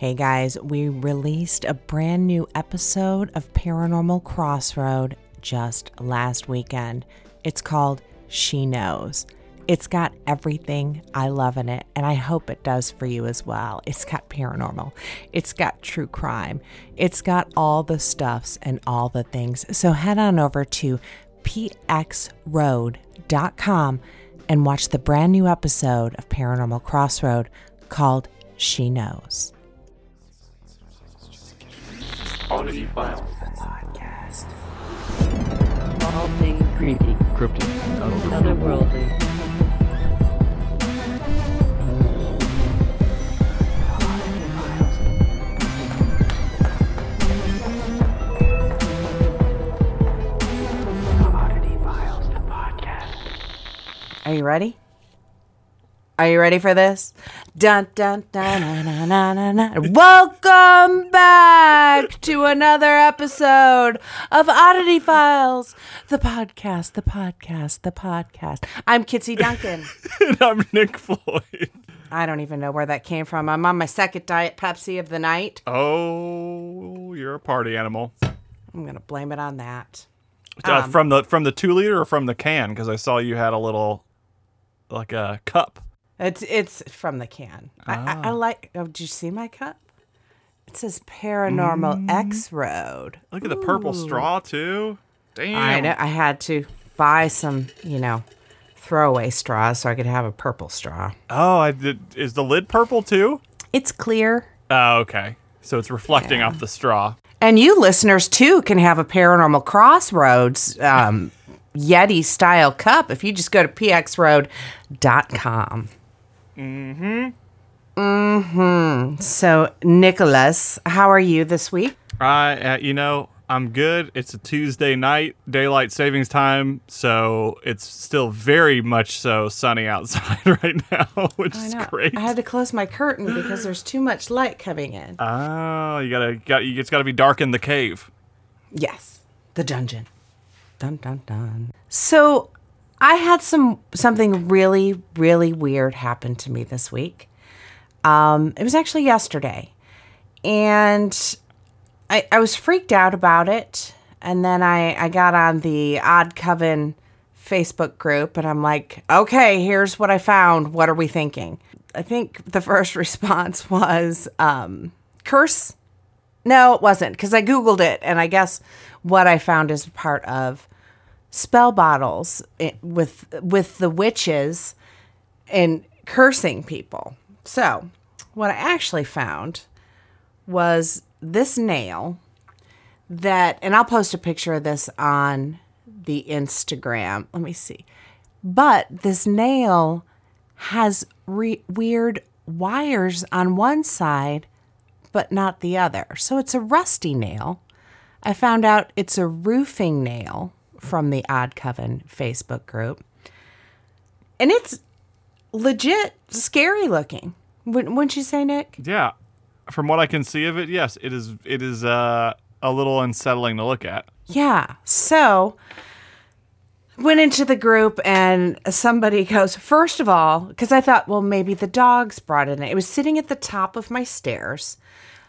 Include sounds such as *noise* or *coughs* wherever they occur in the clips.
Hey guys, we released a brand new episode of Paranormal Crossroad just last weekend. It's called She Knows. It's got everything I love in it, and I hope it does for you as well. It's got paranormal, it's got true crime, it's got all the stuffs and all the things. So head on over to pxroad.com and watch the brand new episode of Paranormal Crossroad called She Knows. Oddity Files. Podcast. All things creepy, Cryptid. otherworldly. Are you ready? Are you ready for this? Dun dun dun dun dun dun dun. dun. Welcome back to another episode of Oddity Files, the podcast, the podcast, the podcast. I'm Kitsy Duncan. *laughs* and I'm Nick Floyd. I don't even know where that came from. I'm on my second diet Pepsi of the night. Oh, you're a party animal. I'm gonna blame it on that. Uh, Um, from the from the two liter or from the can? Because I saw you had a little, like a cup. It's it's from the can. I, I, I like. Oh, did you see my cup? It says Paranormal X Road. Look at the purple straw too. Damn. I know. I had to buy some, you know, throwaway straws so I could have a purple straw. Oh, I did. Is the lid purple too? It's clear. Oh, okay. So it's reflecting off the straw. And you listeners too can have a Paranormal Crossroads um, Yeti style cup if you just go to pxroad.com. Mm-hmm. Mm-hmm. So, Nicholas, how are you this week? I, uh, you know, I'm good. It's a Tuesday night, daylight savings time, so it's still very much so sunny outside *laughs* right now, which is great. I had to close my curtain because there's too much light coming in. Oh, you gotta, got, you, it's gotta be dark in the cave. Yes, the dungeon. Dun dun dun. So, I had some something really really weird happen to me this week. Um, it was actually yesterday, and I I was freaked out about it. And then I I got on the Odd Coven Facebook group, and I'm like, okay, here's what I found. What are we thinking? I think the *laughs* first response was um, curse no, it wasn't because I Googled it, and I guess what I found is part of spell bottles with with the witches and cursing people. So, what I actually found was this nail that, and I'll post a picture of this on the Instagram. Let me see. But this nail has re- weird wires on one side but not the other. So it's a rusty nail. I found out it's a roofing nail from the Odd Coven Facebook group. And it's legit scary looking. Wouldn't you say, Nick? Yeah, from what I can see of it, yes, it is. It is uh, a little unsettling to look at. Yeah. So went into the group and somebody goes, first of all, because I thought, well, maybe the dogs brought it in. It was sitting at the top of my stairs,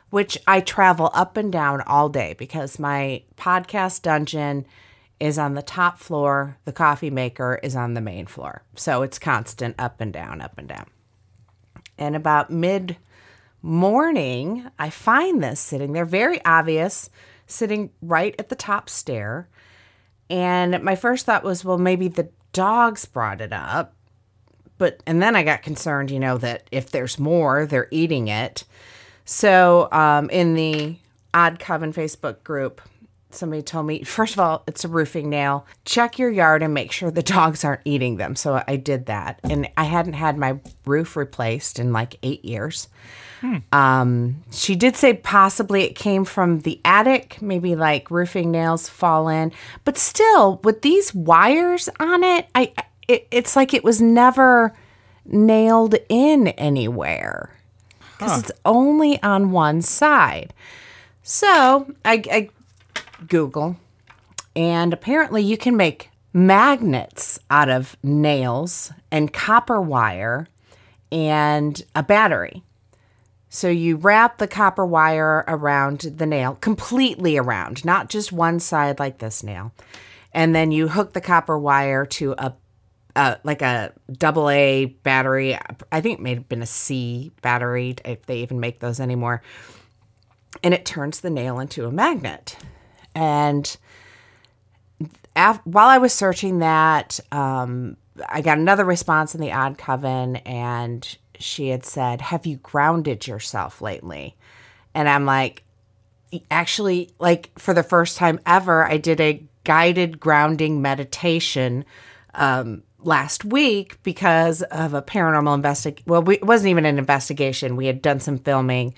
which I travel up and down all day because my podcast dungeon is on the top floor. The coffee maker is on the main floor. So it's constant up and down, up and down. And about mid morning, I find this sitting there, very obvious, sitting right at the top stair. And my first thought was, well, maybe the dogs brought it up. But, and then I got concerned, you know, that if there's more, they're eating it. So, um, in the Odd Coven Facebook group, somebody told me, first of all, it's a roofing nail. Check your yard and make sure the dogs aren't eating them. So I did that. And I hadn't had my roof replaced in like eight years. Um, she did say possibly it came from the attic, maybe like roofing nails fall in, but still with these wires on it, I it, it's like it was never nailed in anywhere because it's only on one side. So I, I Google, and apparently you can make magnets out of nails and copper wire and a battery. So you wrap the copper wire around the nail, completely around, not just one side like this nail. And then you hook the copper wire to a like a double A battery. I think it may have been a C battery if they even make those anymore. And it turns the nail into a magnet. And af- while I was searching that, um, I got another response in the Odd Coven, and she had said, Have you grounded yourself lately? And I'm like, Actually, like for the first time ever, I did a guided grounding meditation um, last week because of a paranormal investigation. Well, we, it wasn't even an investigation. We had done some filming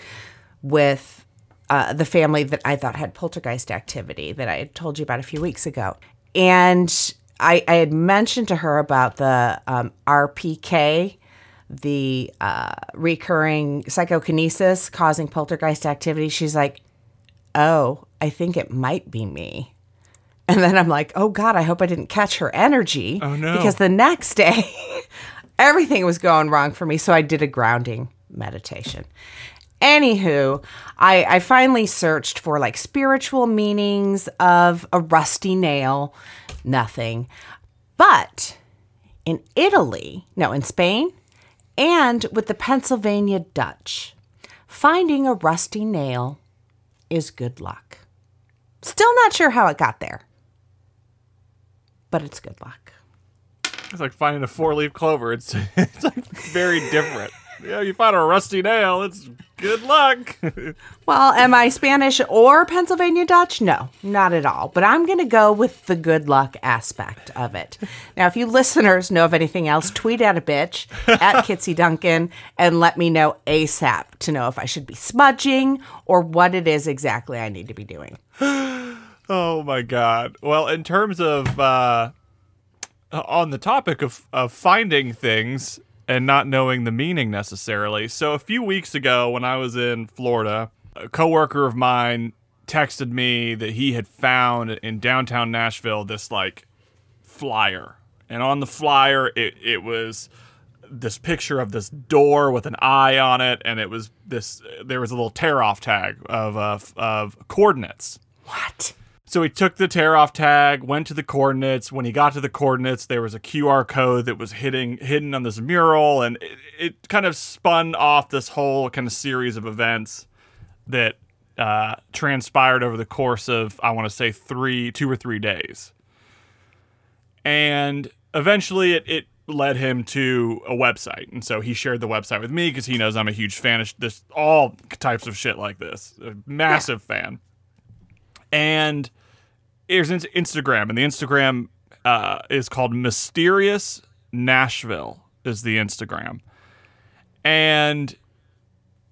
with uh, the family that I thought had poltergeist activity that I had told you about a few weeks ago. And I, I had mentioned to her about the um, RPK, the uh, recurring psychokinesis causing poltergeist activity. She's like, oh, I think it might be me. And then I'm like, oh God, I hope I didn't catch her energy. Oh, no. Because the next day, *laughs* everything was going wrong for me. So I did a grounding meditation. Anywho, I, I finally searched for like spiritual meanings of a rusty nail. Nothing. But in Italy, no, in Spain, and with the Pennsylvania Dutch, finding a rusty nail is good luck. Still not sure how it got there, but it's good luck. It's like finding a four leaf clover. It's *laughs* it's like very different. Yeah, you find a rusty nail. It's good luck. *laughs* Well, am I Spanish or Pennsylvania Dutch? No, not at all. But I'm going to go with the good luck aspect of it. Now, if you listeners know of anything else, tweet at a bitch *laughs* at Kitsy Duncan and let me know ASAP to know if I should be smudging or what it is exactly I need to be doing. *gasps* oh my god. Well, in terms of uh, on the topic of of finding things and not knowing the meaning necessarily. So a few weeks ago, when I was in Florida, a coworker of mine texted me that he had found in downtown Nashville this like flyer, and on the flyer it it was this picture of this door with an eye on it, and it was this. There was a little tear off tag of uh, of coordinates. What? So he took the tear off tag, went to the coordinates. When he got to the coordinates, there was a QR code that was hitting, hidden on this mural, and it, it kind of spun off this whole kind of series of events that uh, transpired over the course of, I want to say, three, two or three days. And eventually it, it led him to a website. And so he shared the website with me because he knows I'm a huge fan of this, all types of shit like this. A massive fan. And there's an Instagram, and the Instagram uh, is called Mysterious Nashville. Is the Instagram, and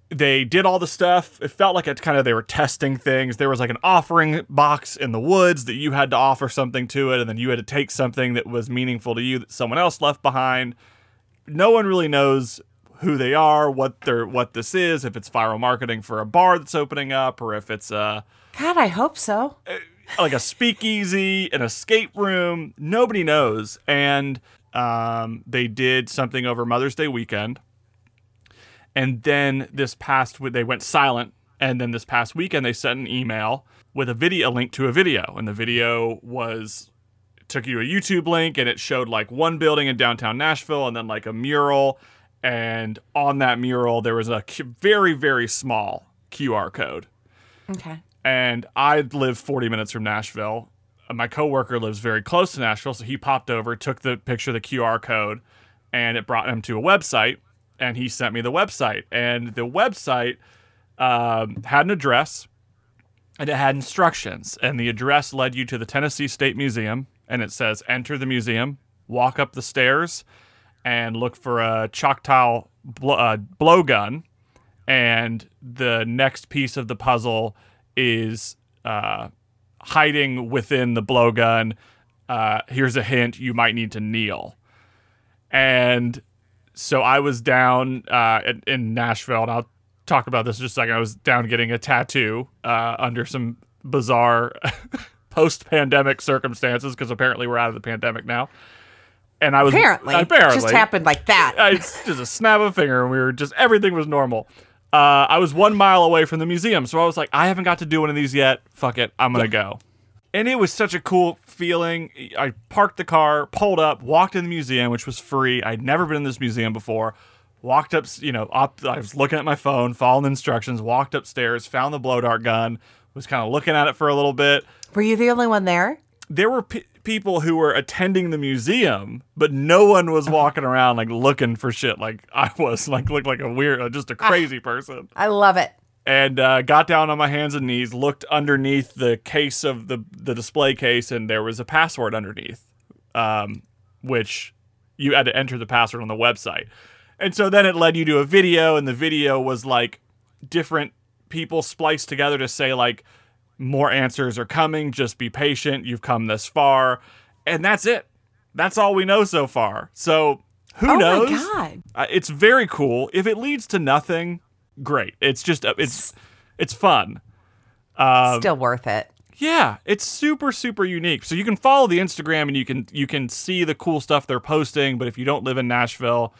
they did all the stuff. It felt like it kind of they were testing things. There was like an offering box in the woods that you had to offer something to it, and then you had to take something that was meaningful to you that someone else left behind. No one really knows who they are, what they're, what this is, if it's viral marketing for a bar that's opening up, or if it's a God, I hope so. like a speakeasy, an escape room. Nobody knows. And um, they did something over Mother's Day weekend. And then this past, they went silent. And then this past weekend, they sent an email with a video, a link to a video. And the video was, took you to a YouTube link and it showed like one building in downtown Nashville and then like a mural. And on that mural, there was a very, very small QR code Okay. And I live 40 minutes from Nashville. Uh, My coworker lives very close to Nashville, so he popped over, took the picture the QR code, and it brought him to a website. And he sent me the website, and the website um, had an address, and it had instructions, and the address led you to the Tennessee State Museum, and it says enter the museum, walk up the stairs, and look for a Choctaw bl- uh, blowgun and the next piece of the puzzle is uh, hiding within the blowgun. Uh, here's a hint: you might need to kneel. And so I was down uh, in, in Nashville, and I'll talk about this in just a second. I was down getting a tattoo uh, under some bizarre *laughs* post-pandemic circumstances because apparently we're out of the pandemic now. And I was Apparently. apparently Just happened like that. it's just a snap of a finger, and we were just everything was normal. Uh, I was one mile away from the museum, so I was like, I haven't got to do one of these yet. Fuck it, I'm gonna go. And it was such a cool feeling. I parked the car, pulled up, walked in the museum, which was free. I'd never been in this museum before. Walked up, you know, up. I was looking at my phone, following the instructions. Walked upstairs, found the blow dart gun. Was kind of looking at it for a little bit. Were you the only one there? There were people who were attending the museum, but no one was *laughs* walking around like looking for shit like I was. *laughs* Like looked like a weird, uh, just a crazy person I love it. and uh, got down on my hands and knees, looked underneath the case of the the display case, and there was a password underneath, um, which you had to enter the password on the website. And so then it led you to a video, and the video was like different people spliced together to say like more answers are coming. Just be patient. You've come this far, and that's it. That's all we know so far. So who oh knows? my god. Uh, it's very cool. If it leads to nothing, great. It's just uh, it's it's fun. Um, Still worth it. yeah, it's super super unique. So you can follow the Instagram and you can you can see the cool stuff they're posting. But if you don't live in Nashville,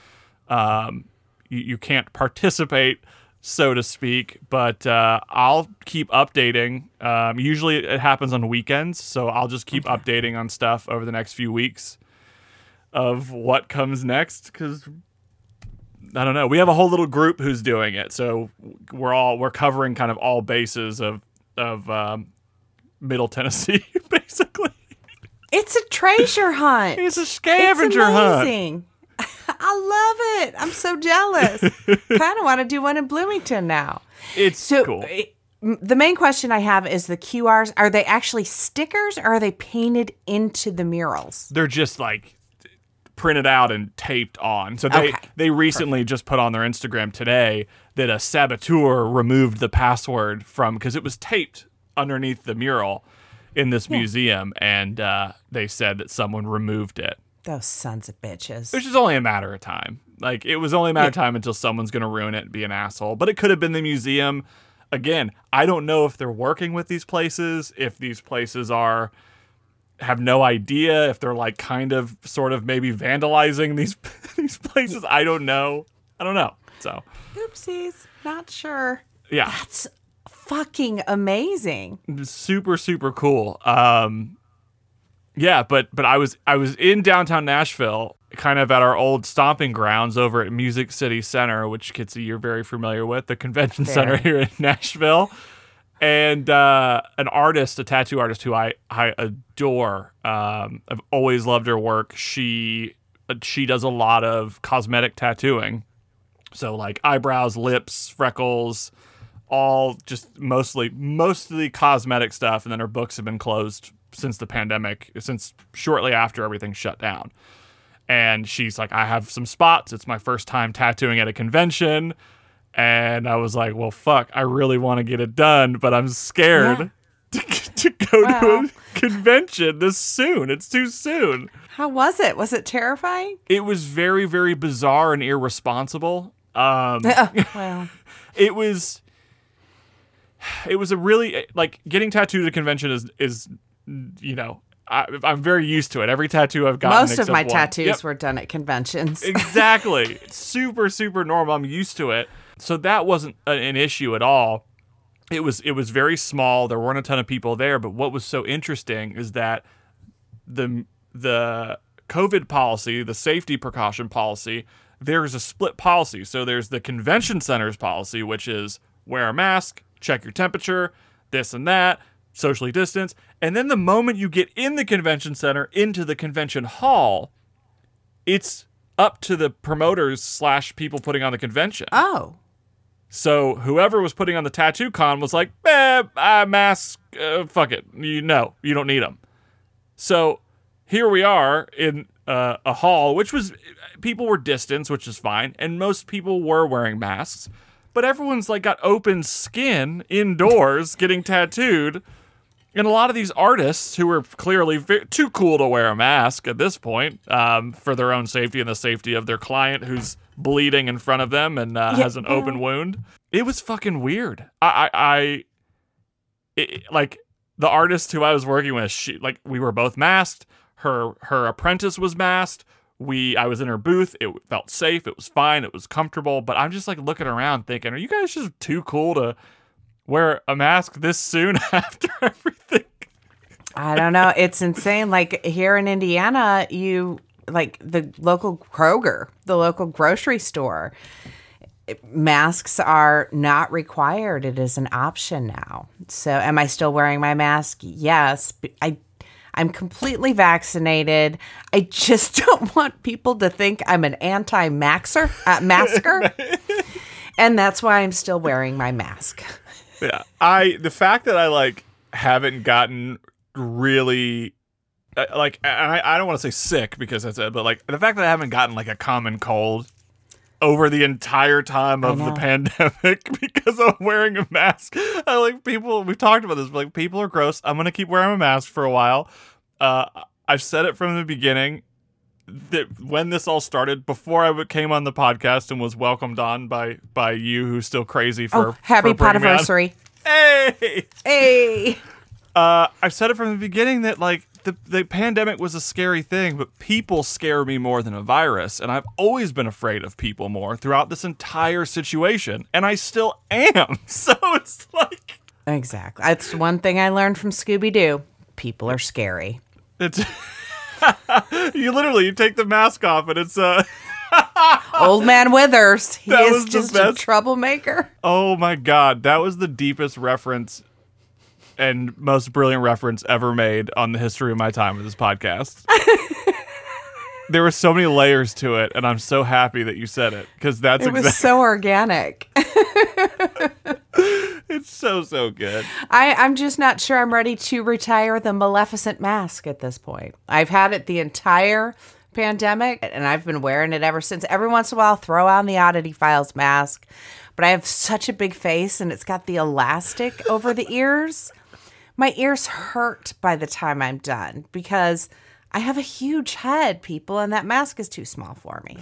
um, you, you can't participate, so to speak. But uh, I'll keep updating. Um, usually it happens on weekends, so I'll just keep updating on stuff over the next few weeks of what comes next because I don't know. We have a whole little group who's doing it, so we're all we're covering kind of all bases of of um, Middle Tennessee, *laughs* basically. It's a treasure hunt. It's a scavenger it's hunt. I love it. I'm so jealous. *laughs* kind of want to do one in Bloomington now. It's So cool. it- the main question I have is the QRs. Are they actually stickers or are they painted into the murals? They're just like printed out and taped on. So they Okay. they recently just put on their Instagram today that a saboteur removed the password from because it was taped underneath the mural in this museum, and uh, they said that someone removed it. Those sons of bitches. Which is only a matter of time. Like it was only a matter of time until someone's going to ruin it and be an asshole. But it could have been the museum. Again, I don't know if they're working with these places, if these places are have no idea if they're like kind of sort of maybe vandalizing these *laughs* these places. I don't know. I don't know. So, Oopsies. Not sure. yeah. That's fucking amazing. super super cool um yeah but but i was i was in downtown nashville kind of at our old stomping grounds over at music city center which kitsy you're very familiar with the convention center *laughs* here in nashville. And uh an artist a tattoo artist who i i adore um i've always loved her work. She she does a lot of cosmetic tattooing. So like eyebrows lips freckles all just mostly mostly cosmetic stuff. And then her books have been closed since the pandemic since shortly after everything shut down. And she's like i have some spots. It's my first time tattooing at a convention. And i was like well fuck i really want to get it done but i'm scared *laughs* to, to go Well. to a convention this soon. It's too soon. How was it? Was it terrifying? it was very very bizarre and irresponsible. Um *laughs* *laughs* well, it was it was a really like getting tattooed at a convention is is you know I, I'm very used to it. Every tattoo I've gotten, most of my one. tattoos Yep, were done at conventions. *laughs* exactly super super normal. I'm used to it, so that wasn't an issue at all. It was it was very small. There weren't a ton of people there, but what was so interesting is that the the COVID policy, the safety precaution policy, there's a split policy. So there's the convention center's policy, which is wear a mask, check your temperature, this and that, socially distance. And then the moment you get in the convention center into the convention hall, it's up to the promoters slash people putting on the convention. oh, So whoever was putting on the tattoo con was like, eh, uh, mask, uh, fuck it. You know, you don't need them. So here we are in uh, a hall, which was people were distanced, which is fine, and most people were wearing masks, but everyone's like got open skin indoors getting tattooed. And a lot of these artists who were clearly ve- too cool to wear a mask at this point um, for their own safety and the safety of their client who's bleeding in front of them and uh, has an open wound. It was fucking weird. I, I, I it, like the artist who I was working with. She like we were both masked. Her her apprentice was masked. We I was in her booth. It felt safe. It was fine. It was comfortable. But I'm just like looking around thinking, are you guys just too cool to wear a mask this soon *laughs* after everything? I don't know. It's insane. Like here in Indiana, you like the local Kroger, the local grocery store. Masks are not required. It is an option now. So, am I still wearing my mask? Yes. I, I'm completely vaccinated. I just *laughs* don't want people to think I'm an anti-maxer, uh, *laughs* masker, and that's why I'm still wearing my mask. Yeah. I the fact that I like haven't gotten really uh, like and I, I don't want to say sick because that's it, but like the fact that I haven't gotten like a common cold over the entire time of the pandemic *laughs* because I'm wearing a mask. I like people we've talked about this, but like people are gross. I'm gonna keep wearing a mask for a while. Uh I've said it from the beginning that when this all started, before I came on the podcast and was welcomed on by by you, who's still crazy for Oh, happy for bringing me on. podiversary! Hey, Hey. uh, I've said it from the beginning that like the the pandemic was a scary thing, but people scare me more than a virus, and I've always been afraid of people more throughout this entire situation, and I still am. *laughs* So it's like Exactly. That's one thing I learned from Scooby Doo. People are scary. it's *laughs* *laughs* you literally you take the mask off and it's uh *laughs* Old Man Withers. He That is just a troublemaker. oh my god, that was the deepest reference and most brilliant reference ever made on the history of my time with this podcast. *laughs* there were so many layers to it, and I'm so happy that you said it because that's It was so organic. It's so so good. I, I'm just not sure I'm ready to retire the Maleficent mask at this point. I've had it the entire pandemic and I've been wearing it ever since. Every once in a while, I'll throw on the Oddity Files mask, but I have such a big face and it's got the elastic *laughs* over the ears. My ears hurt by the time I'm done because I have a huge head, people, and that mask is too small for me.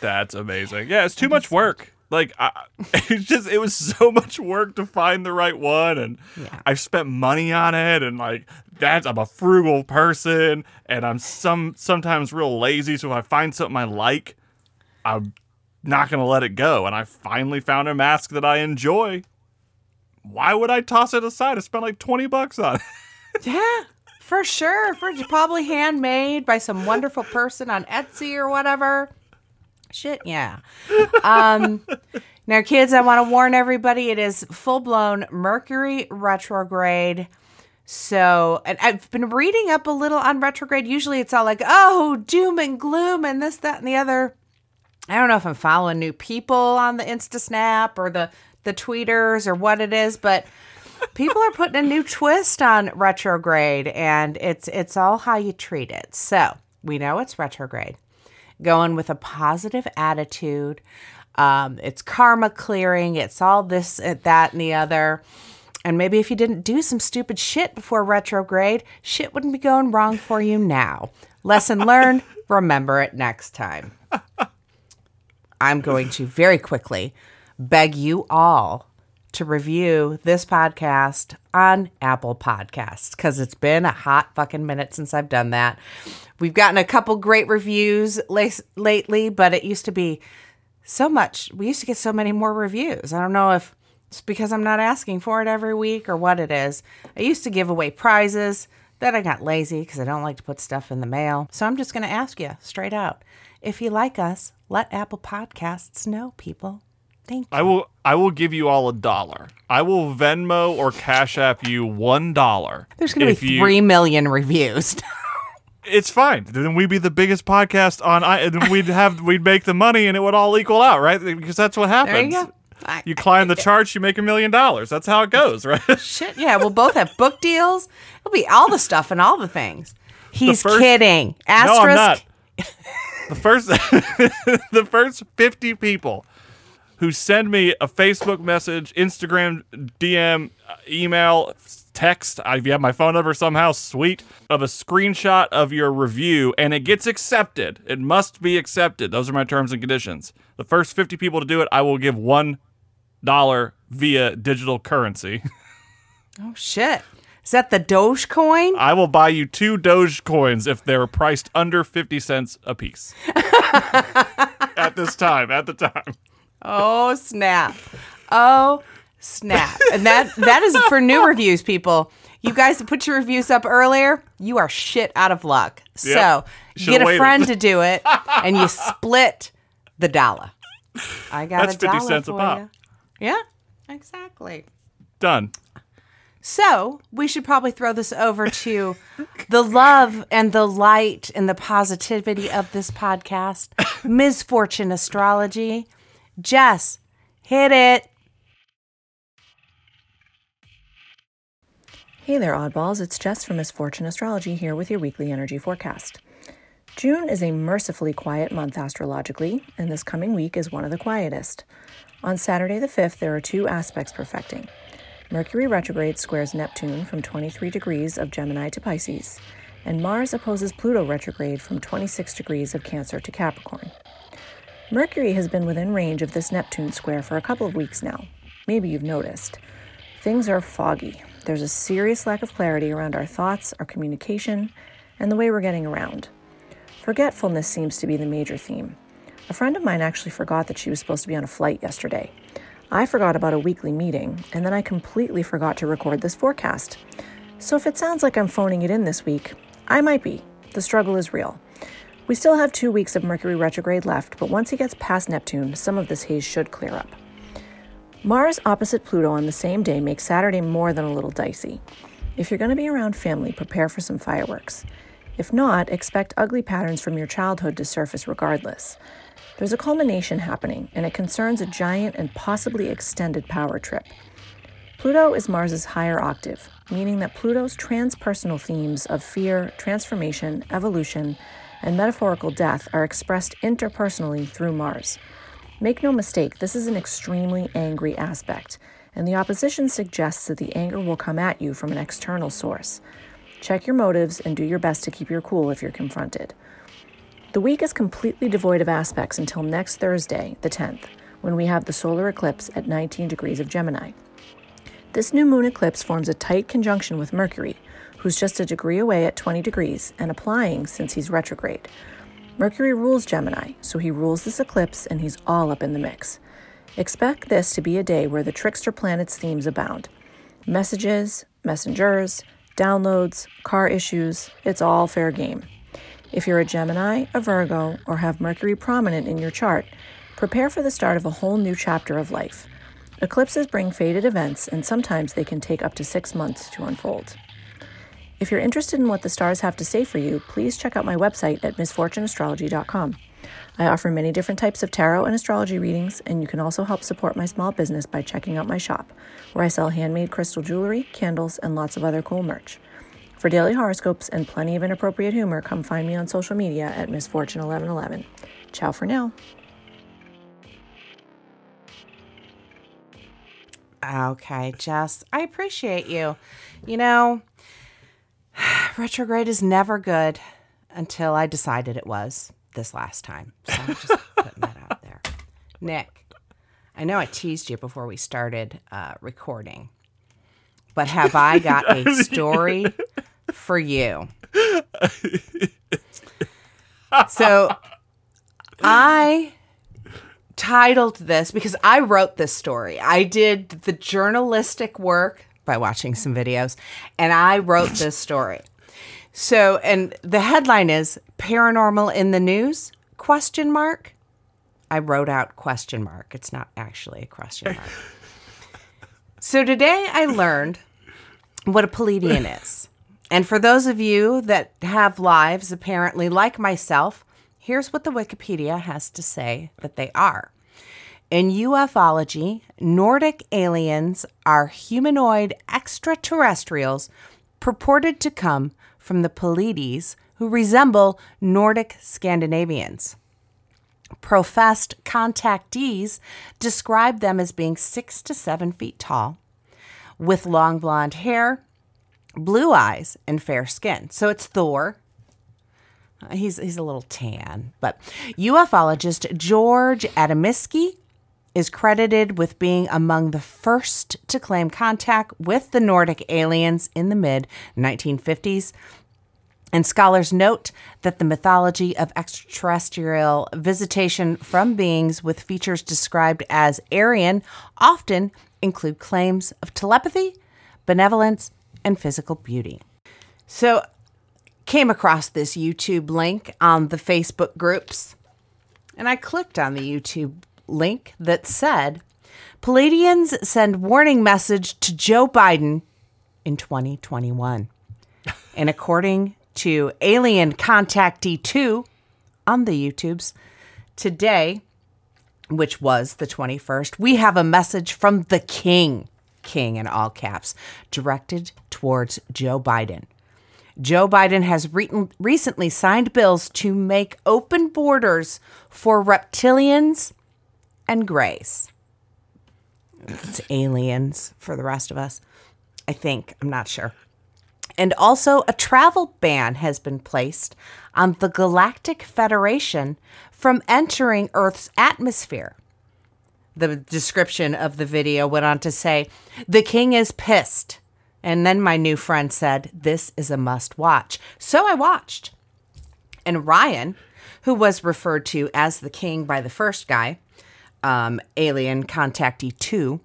That's amazing. Yeah, it's too much work. Like I, *laughs* it's just it was so much work to find the right one, and Yeah. I've spent money on it, and like that's I'm a frugal person, and I'm some sometimes real lazy. So if I find something I like, I'm not gonna let it go. And I finally found a mask that I enjoy. Why would I toss it aside? I spent like twenty bucks on it. *laughs* Yeah, for sure. For probably handmade by some wonderful person on Etsy or whatever. Shit, yeah. Um, now, kids, I want to warn everybody: it is full blown Mercury retrograde. So, and I've been reading up a little on retrograde. Usually, it's all like, oh, doom and gloom, and this, that, and the other. I don't know if I'm following new people on the Insta Snap or the the tweeters or what it is, but people are putting a new twist on retrograde and it's it's all how you treat it. So, we know it's retrograde. Going with a positive attitude. Um, it's karma clearing. It's all this, uh, that, and the other. And maybe if you didn't do some stupid shit before retrograde, shit wouldn't be going wrong for you now. Lesson *laughs* learned. Remember it next time. I'm going to very quickly beg you all to review this podcast on Apple Podcasts because it's been a hot fucking minute since I've done that. We've gotten a couple great reviews la- lately, but it used to be so much. We used to get so many more reviews. I don't know if it's because I'm not asking for it every week or what it is. I used to give away prizes. Then I got lazy because I don't like to put stuff in the mail. So I'm just going to ask you straight out. If you like us, let Apple Podcasts know, people. Thank you. I will I will give you all a dollar. I will Venmo or Cash App you one dollar. There's going to if be you- three million reviews. *laughs* It's fine. Then we'd be the biggest podcast on. I. Then we'd have we'd make the money and it would all equal out, right? Because that's what happens. there you go. I- You climb the charts, you make a million dollars. That's how it goes, right? *laughs* Shit, yeah, we'll both have book deals. It'll be all the stuff and all the things. He's first- kidding. No, I'm not. The first, *laughs* the first fifty people who send me a Facebook message, Instagram DM, uh, email, text. If you have my phone number somehow, sweet, of a screenshot of your review, and it gets accepted. It must be accepted. Those are my terms and conditions. The first fifty people to do it, I will give one dollar via digital currency. *laughs* Oh shit. Is that the Dogecoin? I will buy you two Doge coins if they're priced under 50 cents a piece. *laughs* at this time, at the time. Oh snap! Oh snap! And that that is for new reviews, people. You guys put your reviews up earlier, you are shit out of luck. So Yep. Should've get a waited. friend to do it, *laughs* and you split the dollar. I got That's a 50 dollar cents a pop. ya. Yeah, exactly. Done. So we should probably throw this over to the love and the light and the positivity of this podcast, Misfortune Astrology. Jess, hit it. Hey there, oddballs. It's Jess from Misfortune Astrology here with your weekly energy forecast. June is a mercifully quiet month astrologically, and this coming week is one of the quietest. On Saturday the 5th, there are two aspects perfecting. Mercury retrograde squares Neptune from 23 degrees of Gemini to Pisces, and Mars opposes Pluto retrograde from 26 degrees of Cancer to Capricorn. Mercury has been within range of this Neptune square for a couple of weeks now. Maybe you've noticed. Things are foggy. There's a serious lack of clarity around our thoughts, our communication, and the way we're getting around. Forgetfulness seems to be the major theme. A friend of mine actually forgot that she was supposed to be on a flight yesterday. I forgot about a weekly meeting, and then I completely forgot to record this forecast. So if it sounds like I'm phoning it in this week, I might be. The struggle is real. We still have two weeks of Mercury retrograde left, but once he gets past Neptune, some of this haze should clear up. Mars opposite Pluto on the same day makes Saturday more than a little dicey. If you're going to be around family, prepare for some fireworks. If not, expect ugly patterns from your childhood to surface regardless. There's a culmination happening, and it concerns a giant and possibly extended power trip. Pluto is Mars's higher octave, meaning that Pluto's transpersonal themes of fear, transformation, evolution, and metaphorical death are expressed interpersonally through Mars. Make no mistake, this is an extremely angry aspect, and the opposition suggests that the anger will come at you from an external source. Check your motives and do your best to keep your cool if you're confronted. The week is completely devoid of aspects until next Thursday, the 10th, when we have the solar eclipse at 19 degrees of Gemini. This new moon eclipse forms a tight conjunction with Mercury, who's just a degree away at 20 degrees and applying since he's retrograde. Mercury rules Gemini, so he rules this eclipse and he's all up in the mix. Expect this to be a day where the trickster planet's themes abound. Messages, messengers, downloads, car issues, it's all fair game. If you're a Gemini, a Virgo, or have Mercury prominent in your chart, prepare for the start of a whole new chapter of life. Eclipses bring faded events, and sometimes they can take up to six months to unfold. If you're interested in what the stars have to say for you, please check out my website at misfortuneastrology.com. I offer many different types of tarot and astrology readings, and you can also help support my small business by checking out my shop, where I sell handmade crystal jewelry, candles, and lots of other cool merch. For daily horoscopes and plenty of inappropriate humor, come find me on social media at misfortune1111. Ciao for now. Okay, Jess, I appreciate you. You know, *sighs* retrograde is never good until I decided it was this last time. So I'm just *laughs* putting that out there. Nick, I know I teased you before we started uh, recording, but have I got a *laughs* story *laughs* for you? So I titled this because I wrote this story. I did the journalistic work by watching some videos and I wrote this story. So, and the headline is paranormal in the news question mark. I wrote out question mark. It's not actually a question mark. *laughs* So today I learned what a Pleiadian is. And for those of you that have lives, apparently like myself, here's what the Wikipedia has to say that they are. In ufology, Nordic aliens are humanoid extraterrestrials purported to come from the Pleiades who resemble Nordic Scandinavians. Professed contactees describe them as being six to seven feet tall, with long blonde hair, blue eyes, and fair skin. So it's Thor. Uh, He's, he's a little tan, but ufologist George Adamiski is credited with being among the first to claim contact with the Nordic aliens in the mid 1950s. And scholars note that the mythology of extraterrestrial visitation from beings with features described as Aryan often include claims of telepathy, benevolence, and physical beauty. So, came across this YouTube link on the Facebook groups, and I clicked on the YouTube link that said Pleiadians send warning message to Joe Biden in 2021. *laughs* and according to Alien Contactee 2 on the YouTubes, today, which was the 21st, we have a message from the King, King in all caps, directed towards Joe Biden. Joe Biden has re- recently signed bills to make open borders for reptilians and grays. It's aliens for the rest of us. I think. I'm not sure. And also, a travel ban has been placed on the Galactic Federation from entering Earth's atmosphere. The description of the video went on to say, The king is pissed. And then my new friend said, This is a must watch. So I watched. And Ryan, who was referred to as the king by the first guy, um, Alien Contactee 2,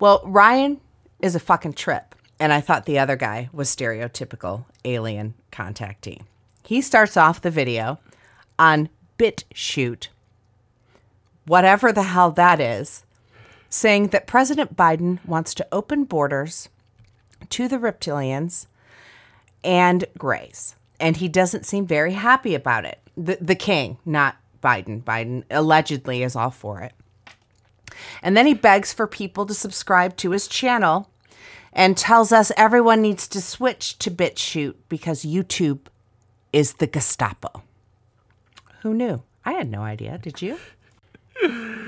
well, Ryan is a fucking trip. And I thought the other guy was stereotypical alien contactee. He starts off the video on BitChute, whatever the hell that is, saying that President Biden wants to open borders to the reptilians and grays. And he doesn't seem very happy about it. The, the king, not Biden. Biden allegedly is all for it. And then he begs for people to subscribe to his channel and tells us everyone needs to switch to BitChute because YouTube is the Gestapo. Who knew? I had no idea. Did you? *laughs*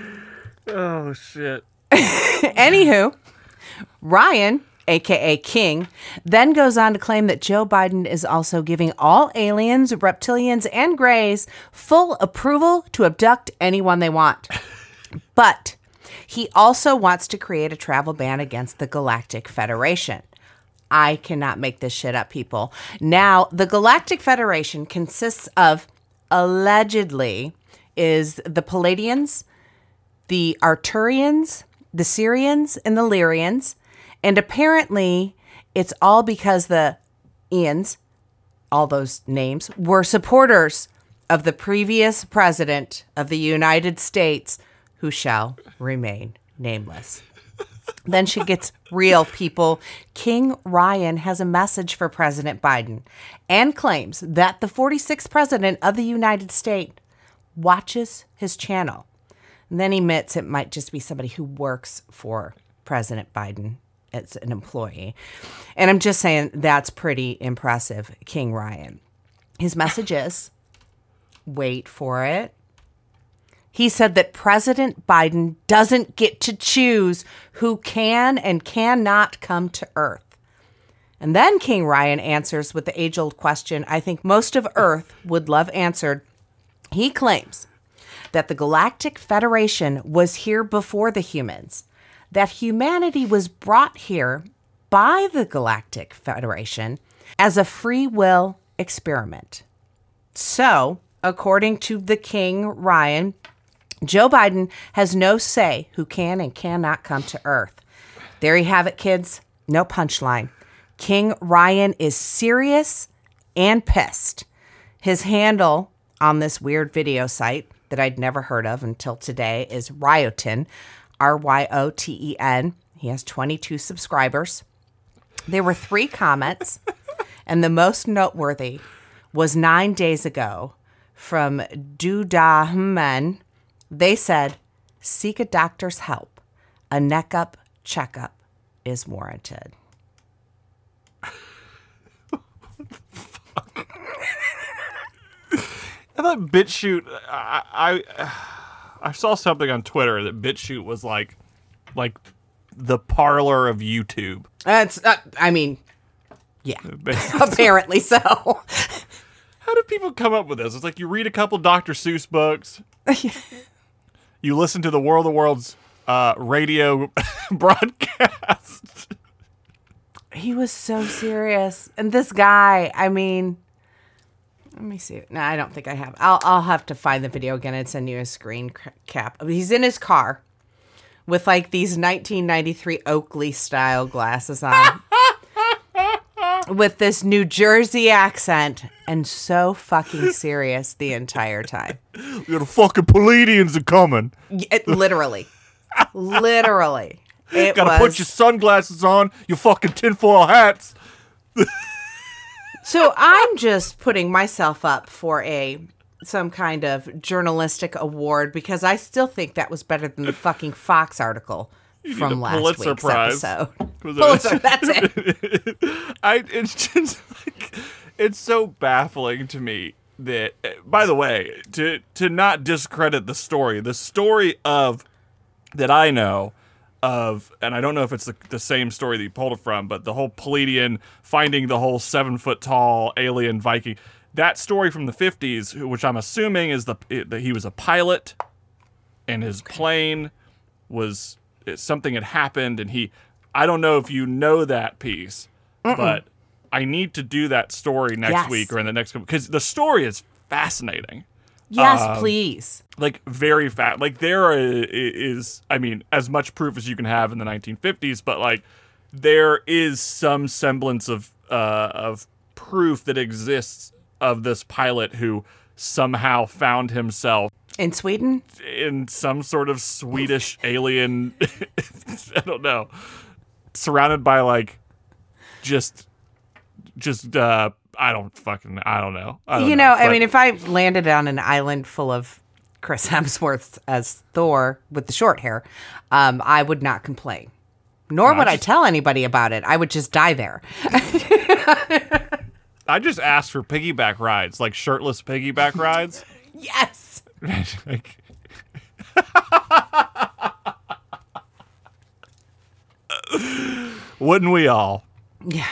Oh shit. *laughs* Anywho, Ryan, aka King, then goes on to claim that Joe Biden is also giving all aliens, reptilians, and grays full approval to abduct anyone they want. *laughs* But he also wants to create a travel ban against the Galactic Federation. I cannot make this shit up, people. Now, the Galactic Federation consists of allegedly is the Pleiadians, the Arcturians, the Sirians, and the Lyrians. And apparently, it's all because the Ians, all those names, were supporters of the previous president of the United States, who shall remain nameless. Then she gets real, people. King Ryan has a message for President Biden and claims that the 46th president of the United States watches his channel. And then he admits it might just be somebody who works for President Biden as an employee. And I'm just saying that's pretty impressive, King Ryan. His message is wait for it. He said that President Biden doesn't get to choose who can and cannot come to Earth. And then King Ryan answers with the age old question I think most of Earth would love answered. He claims that the Galactic Federation was here before the humans, that humanity was brought here by the Galactic Federation as a free will experiment. So, according to the King Ryan, Joe Biden has no say who can and cannot come to Earth. There you have it, kids. No punchline. King Ryan is serious and pissed. His handle on this weird video site that I'd never heard of until today is Ryoten, R Y O T E N. He has 22 subscribers. There were three comments, *laughs* and the most noteworthy was nine days ago from Dudahmen. They said, Seek a doctor's help. A neck up checkup is warranted. *laughs* I thought BitChute. I, I I saw something on Twitter that BitChute was like like the Parler of YouTube. That's, uh, I mean, yeah, *laughs* *laughs* apparently so. How do people come up with this? It's like you read a couple Dr. Seuss books. You listen to the World of Worlds uh, radio *laughs* broadcast. He was so serious. And this guy, I mean, let me see. No, I don't think I have. I'll I'll have to find the video again and send you a screen cap. He's in his car with like these 1993 Oakley style glasses on. With this New Jersey accent and so fucking serious the entire time. *laughs* The fucking Pleiadians are coming. It, literally. literally. It Gotta was, put your sunglasses on, your fucking tinfoil hats. So I'm just putting myself up for a some kind of journalistic award because I still think that was better than the fucking Fox article from last Pulitzer week's Prize. episode. *laughs* Pulitzer, *laughs* that's it. *laughs* I it's just like it's so baffling to me that by the way, to to not discredit the story, the story of that I know of and I don't know if it's the, the same story that you pulled it from, but the whole Pleiadian finding the whole seven foot tall alien Viking. That story from the 50s, which I'm assuming is the that he was a pilot and his plane was something had happened and he I don't know if you know that piece, but I need to do that story next Yes. week or in the next couple because the story is fascinating. Yes, Um, please. Like very fat. Like there is, I mean as much proof as you can have in the 1950s, but like there is some semblance of uh, of proof that exists of this pilot who somehow found himself In Sweden? in some sort of Swedish alien. *laughs* I don't know. Surrounded by like, just, just uh, I don't fucking I don't know. I don't You know, I mean, if I landed on an island full of Chris *laughs* Hemsworth as Thor with the short hair, um, I would not complain. Nor No, would I I tell anybody about it. I would just die there. *laughs* I just asked for piggyback rides, like shirtless piggyback rides. yes. Like, *laughs* wouldn't we all? Yeah.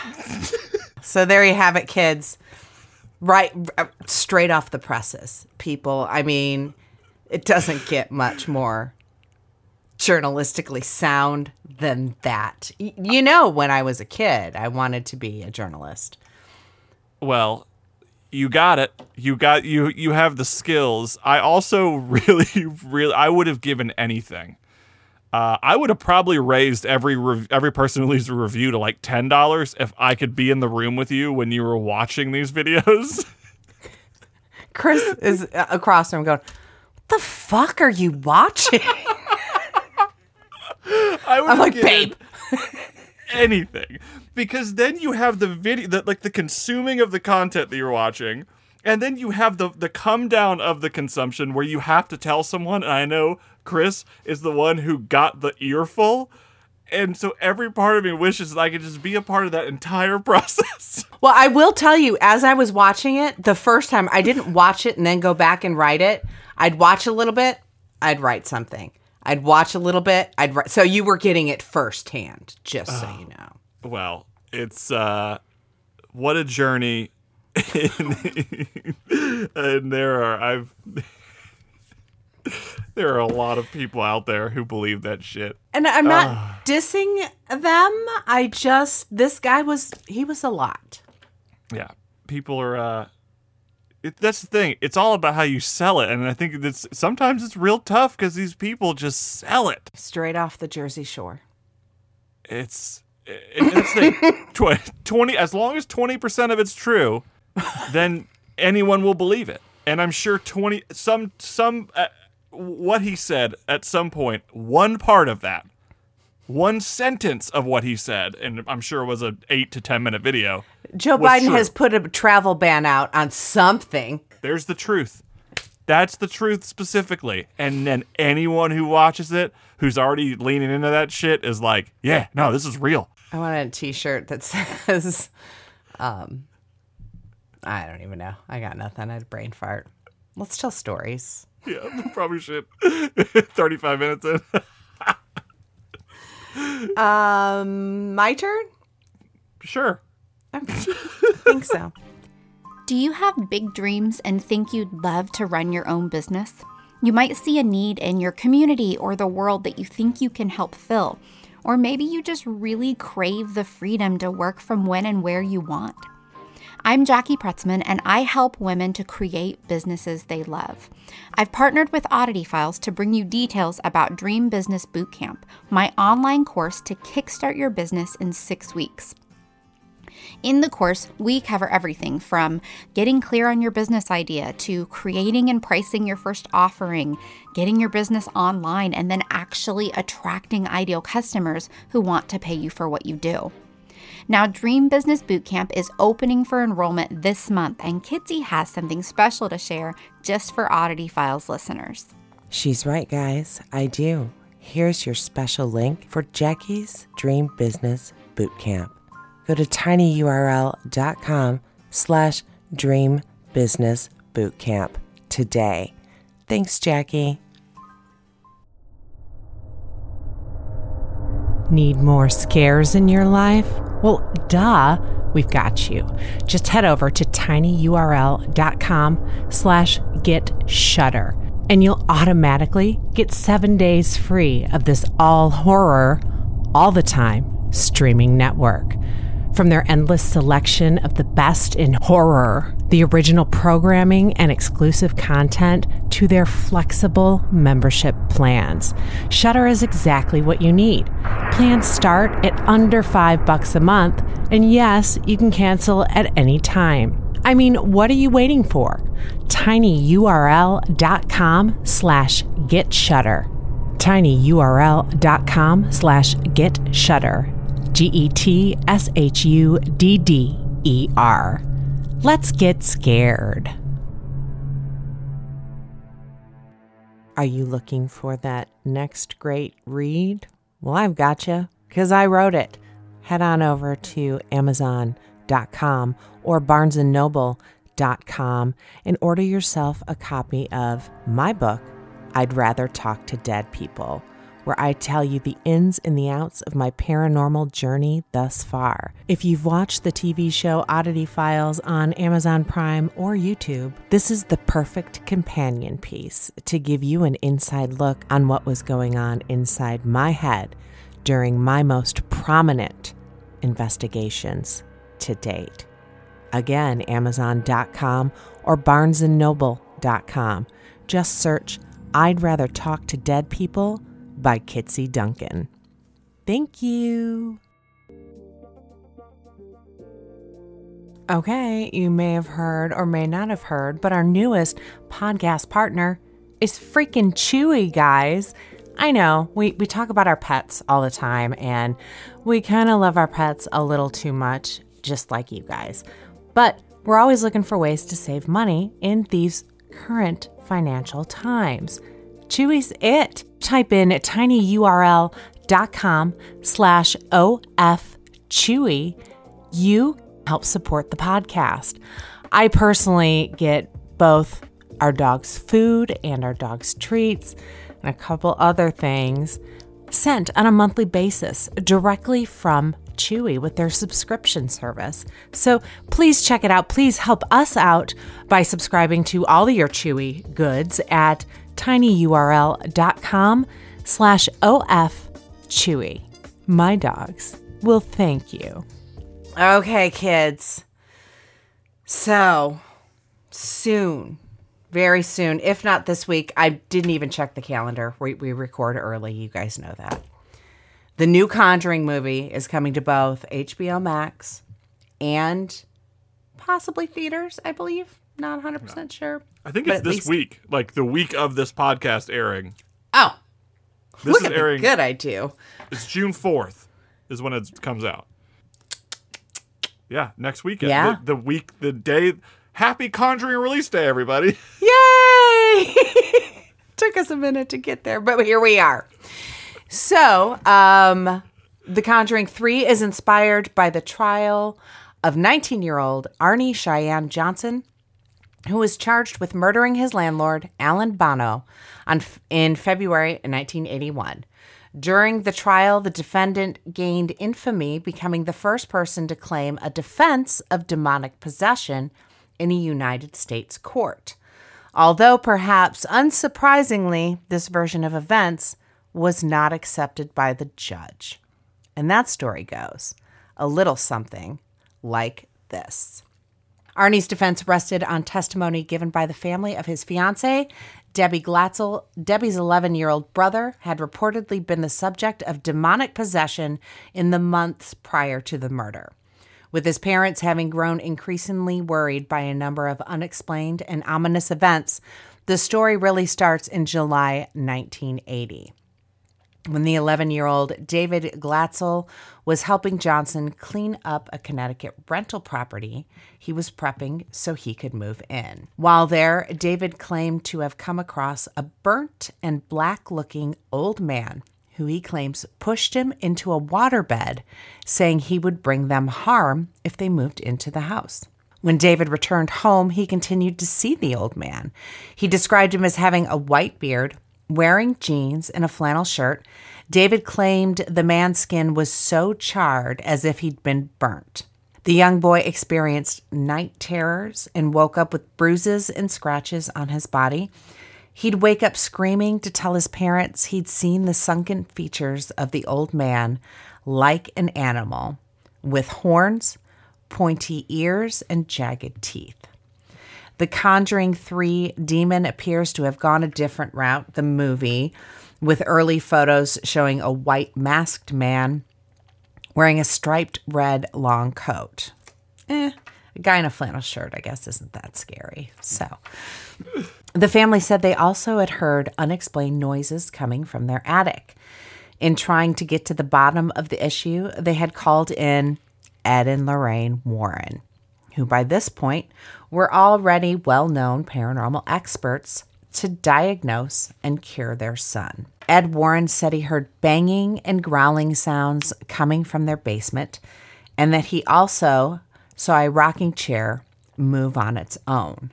so there you have it, kids. Right, uh, straight off the presses, people. I mean, it doesn't get much more journalistically sound than that. You know, when I was a kid, I wanted to be a journalist. Well, you got it. You got you you have the skills. I also *laughs* really really I would have given anything. Uh, I would have probably raised every rev- every person who leaves a review to like ten dollars if I could be in the room with you when you were watching these videos. *laughs* Chris is across from him going, What the fuck are you watching? I would I'm like, babe. anything because then you have the video that like the consuming of the content that you're watching and then you have the the come down of the consumption where you have to tell someone and I know Chris is the one who got the earful and so every part of me wishes that I could just be a part of that entire *laughs* process. Well, I will tell you, as I was watching it, the first time I didn't watch it and then go back and write it. I'd watch a little bit, I'd write something. I'd watch a little bit, I'd write. So you were getting it firsthand, just so ah. you know. Well, it's uh what a journey *laughs* and there are I've *laughs* there are a lot of people out there who believe that shit. And I'm not dissing them. I just, this guy was, he was a lot. Yeah, people are. uh it, That's the thing. It's all about how you sell it, and I think it's sometimes it's real tough because these people just sell it. Straight off the Jersey Shore. It's it, that's the twenty. As long as twenty percent of it's true, then anyone will believe it. And I'm sure twenty some some uh, what he said at some point. One part of that. One sentence of what he said, and I'm sure it was an eight to ten minute video. Joe Biden true. has put a travel ban out on something. There's the truth. That's the truth specifically. And then anyone who watches it who's already leaning into that shit is like, yeah, no, this is real. I want a T-shirt that *laughs* says, um, I don't even know. I got nothing. I had a brain fart. Let's tell stories. Yeah, *laughs* probably should. *laughs* 35 minutes in. Um, my turn. sure. I think so. Do you have big dreams and think you'd love to run your own business? You might see a need in your community or the world that you think you can help fill. Or maybe you just really crave the freedom to work from when and where you want. I'm Jackie Pretzman, and I help women to create businesses they love. I've partnered with Oddity Files to bring you details about Dream Business Bootcamp, my online course to kickstart your business in six weeks. In the course, we cover everything from getting clear on your business idea to creating and pricing your first offering, getting your business online, and then actually attracting ideal customers who want to pay you for what you do. Now, Dream Business Bootcamp is opening for enrollment this month, and Kitsy has something special to share just for Oddity Files listeners. She's right, guys. I do. Here's your special link for Jackie's Dream Business Bootcamp. Go to tinyurl.com slash dream business bootcamp today. Thanks, Jackie. Need more scares in your life? Well, duh, we've got you. Just head over to tinyurl.com slash get shudder and you'll automatically get seven days free of this all horror, all the time streaming network. From their endless selection of the best in horror, the original programming and exclusive content, to their flexible membership plans, Shudder is exactly what you need. Plans start at under five bucks a month, and yes, you can cancel at any time. I mean, what are you waiting for? tinyurl.com slash get shudder. tinyurl.com slash get shudder. G E T S H U D D E R. Let's get scared. Are you looking for that next great read? Well, I've got you because I wrote it. Head on over to Amazon.com or BarnesandNoble.com and order yourself a copy of my book, I'd Rather Talk to Dead People where I tell you the ins and the outs of my paranormal journey thus far. If you've watched the TV show Oddity Files on Amazon Prime or YouTube, this is the perfect companion piece to give you an inside look on what was going on inside my head during my most prominent investigations to date. Again, Amazon.com or BarnesandNoble.com. Just search I'd Rather Talk to Dead People by Kitsy Duncan. Thank you. Okay, you may have heard or may not have heard, but our newest podcast partner is freaking Chewy, guys. I know we, we talk about our pets all the time, and we kind of love our pets a little too much, just like you guys. But we're always looking for ways to save money in these current financial times. Chewy's it. Type in tinyurl.com slash OF Chewy. You help support the podcast. I personally get both our dog's food and our dog's treats and a couple other things sent on a monthly basis directly from Chewy with their subscription service. So please check it out. Please help us out by subscribing to all of your Chewy goods at tinyurl.com slash of chewy. My dogs will thank you. Okay, kids. So soon, very soon, if not this week, I didn't even check the calendar. We, we record early. You guys know that. The new Conjuring movie is coming to both HBO Max and possibly theaters, I believe. Not 100% sure. I think But it's this least- week, like the week of this podcast airing. Oh, This look is at airing. good I do. It's June fourth, is when it comes out. Yeah, next weekend. Yeah. The, the week, the day. Happy Conjuring release day, everybody. *laughs* Yay! *laughs* Took us a minute to get there, but here we are. So, um, The Conjuring 3 is inspired by the trial of 19 year old Arnie Cheyenne Johnson, who was charged with murdering his landlord, Alan Bono, on, in February 1981. During the trial, the defendant gained infamy, becoming the first person to claim a defense of demonic possession in a United States court. Although perhaps unsurprisingly, this version of events was not accepted by the judge. And that story goes a little something like this. Arnie's defense rested on testimony given by the family of his fiancee, Debbie Glatzel. Debbie's 11 year old brother had reportedly been the subject of demonic possession in the months prior to the murder. With his parents having grown increasingly worried by a number of unexplained and ominous events, the story really starts in July 1980 when the 11 year old David Glatzel was helping Johnson clean up a Connecticut rental property he was prepping so he could move in. While there, David claimed to have come across a burnt and black looking old man who he claims pushed him into a waterbed, saying he would bring them harm if they moved into the house. When David returned home, he continued to see the old man. He described him as having a white beard, wearing jeans and a flannel shirt. David claimed the man's skin was so charred as if he'd been burnt. The young boy experienced night terrors and woke up with bruises and scratches on his body. He'd wake up screaming to tell his parents he'd seen the sunken features of the old man like an animal with horns, pointy ears, and jagged teeth. The Conjuring 3 demon appears to have gone a different route, the movie, with early photos showing a white masked man wearing a striped red long coat. Eh, a guy in a flannel shirt, I guess, isn't that scary. So, the family said they also had heard unexplained noises coming from their attic. In trying to get to the bottom of the issue, they had called in Ed and Lorraine Warren, who by this point were already well known paranormal experts to diagnose and cure their son. Ed Warren said he heard banging and growling sounds coming from their basement, and that he also saw a rocking chair move on its own.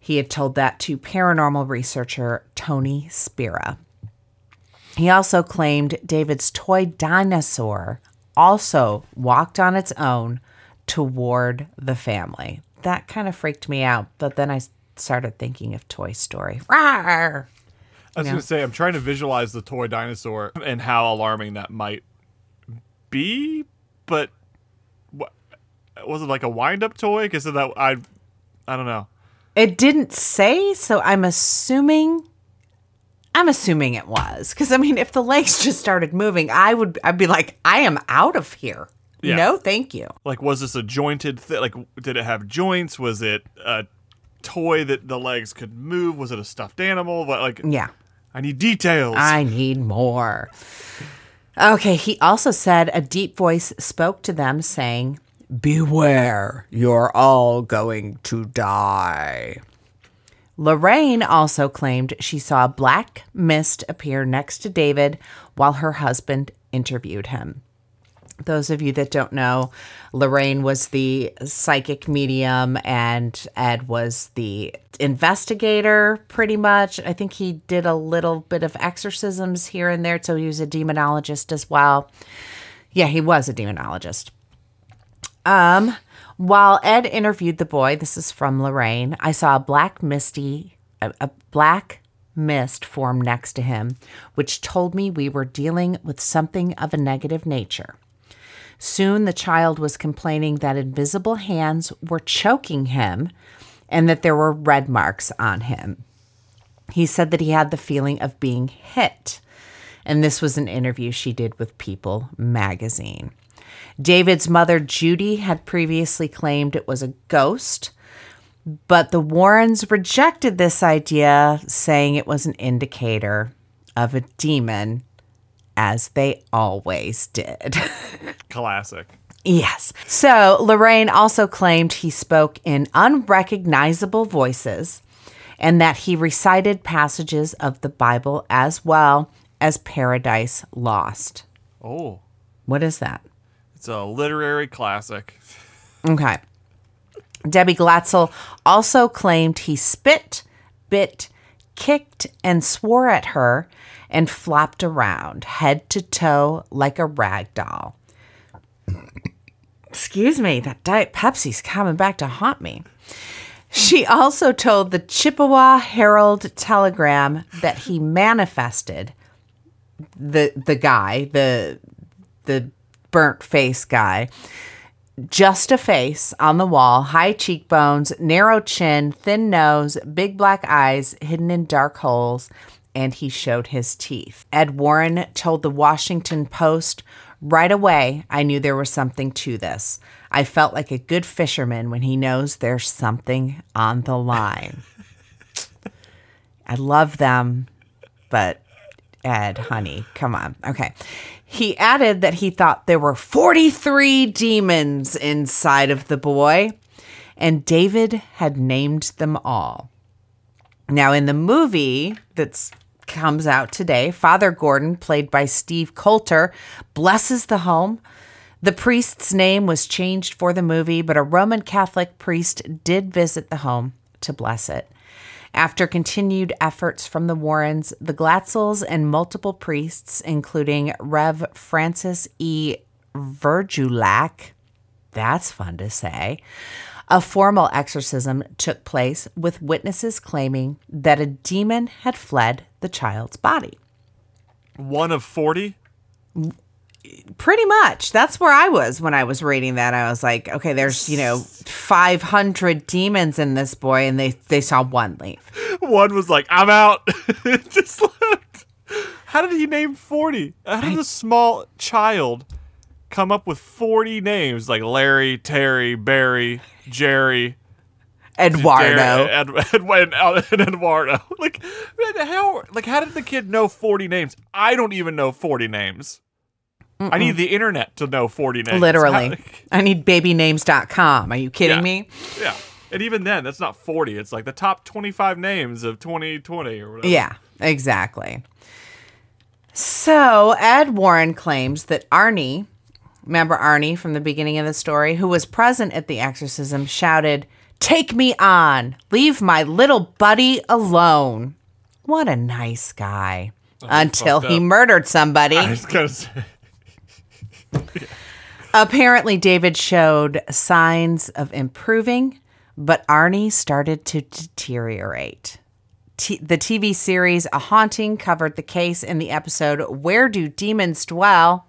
He had told that to paranormal researcher Tony Spera. He also claimed David's toy dinosaur also walked on its own toward the family. That kind of freaked me out, but then I started thinking of Toy Story. Rawr! I was going to say, I'm trying to visualize the toy dinosaur and how alarming that might be, but what, was it like a wind up toy? Because that I, I don't know. It didn't say, so I'm assuming. I'm assuming it was because I mean, if the legs just started moving, I would. I'd be like, I am out of here. Yeah. No, thank you. Like, was this a jointed thing? Like, did it have joints? Was it a toy that the legs could move? Was it a stuffed animal? What, like, Yeah. I need details. I need more. Okay, he also said a deep voice spoke to them saying, Beware, you're all going to die. Lorraine also claimed she saw a black mist appear next to David while her husband interviewed him. Those of you that don't know, Lorraine was the psychic medium and Ed was the investigator, pretty much. I think he did a little bit of exorcisms here and there, so he was a demonologist as well. Yeah, he was a demonologist. Um, while Ed interviewed the boy, this is from Lorraine, I saw a black misty, a, a black mist form next to him, which told me we were dealing with something of a negative nature. Soon the child was complaining that invisible hands were choking him and that there were red marks on him. He said that he had the feeling of being hit. And this was an interview she did with People magazine. David's mother, Judy, had previously claimed it was a ghost, but the Warrens rejected this idea, saying it was an indicator of a demon, as they always did. *laughs* Classic. Yes. So Lorraine also claimed he spoke in unrecognizable voices and that he recited passages of the Bible as well as Paradise Lost. Oh, What is that? it's a literary classic. Okay. Debbie Glatzel also claimed he spit, bit, kicked, and swore at her and flopped around, head to toe, like a rag doll. Excuse me, that Diet Pepsi's coming back to haunt me. She also told the Chippewa Herald Telegram that he manifested the the guy, the the burnt face guy, just a face on the wall, high cheekbones, narrow chin, thin nose, big black eyes hidden in dark holes, and he showed his teeth. Ed Warren told the Washington Post, Right away, I knew there was something to this. I felt like a good fisherman when he knows there's something on the line. *laughs* I love them, but Ed, honey, come on. Okay. He added that he thought there were 43 demons inside of the boy, and David had named them all. Now, in the movie that's comes out today, Father Gordon, played by Steve Coulter, blesses the home. The priest's name was changed for the movie, but a Roman Catholic priest did visit the home to bless it. After continued efforts from the Warrens, the Glatzels and multiple priests, including Rev. Francis E. Virgulak, that's fun to say, a formal exorcism took place with witnesses claiming that a demon had fled the child's body. One of 40? Pretty much. That's where I was when I was reading that. I was like, okay, there's, you know, 500 demons in this boy, and they, they saw one leave. One was like, I'm out. *laughs* Just left. How did he name 40? How did a small child come up with 40 names like Larry, Terry, Barry, Jerry, Eduardo. Ed, Ed, Ed, *laughs* and Eduardo? Like, man, how, like, how did the kid know 40 names? I don't even know 40 names. I need the internet to know 40 names. Literally. *laughs* How- I need babynames.com. Are you kidding Yeah. me? yeah. And even then, that's not 40. It's like the top 25 names of 2020 or whatever. Yeah, exactly. So Ed Warren claims that Arnie, remember Arnie from the beginning of the story, who was present at the exorcism, shouted, Take me on! Leave my little buddy alone. What a nice guy. Oh, Until he up. murdered somebody. *laughs* I was gonna say. Apparently, David showed signs of improving, but Arnie started to deteriorate. T- the TV series A Haunting covered the case in the episode Where Do Demons Dwell,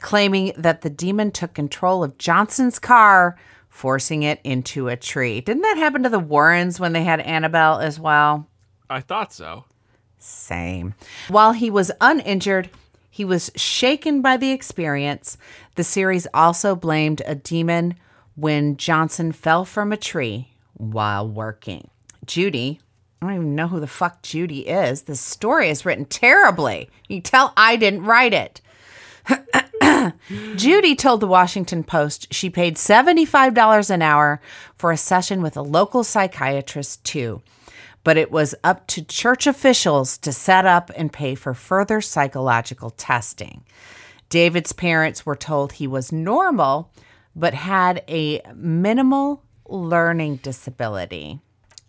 claiming that the demon took control of Johnson's car, forcing it into a tree. Didn't that happen to the Warrens when they had Annabelle as well? I thought so. Same. While he was uninjured, he was shaken by the experience. The series also blamed a demon when Johnson fell from a tree while working. Judy, I don't even know who the fuck Judy is. This story is written terribly. You tell I didn't write it. *coughs* Judy told the Washington Post she paid $75 an hour for a session with a local psychiatrist, too. But it was up to church officials to set up and pay for further psychological testing. David's parents were told he was normal, but had a minimal learning disability.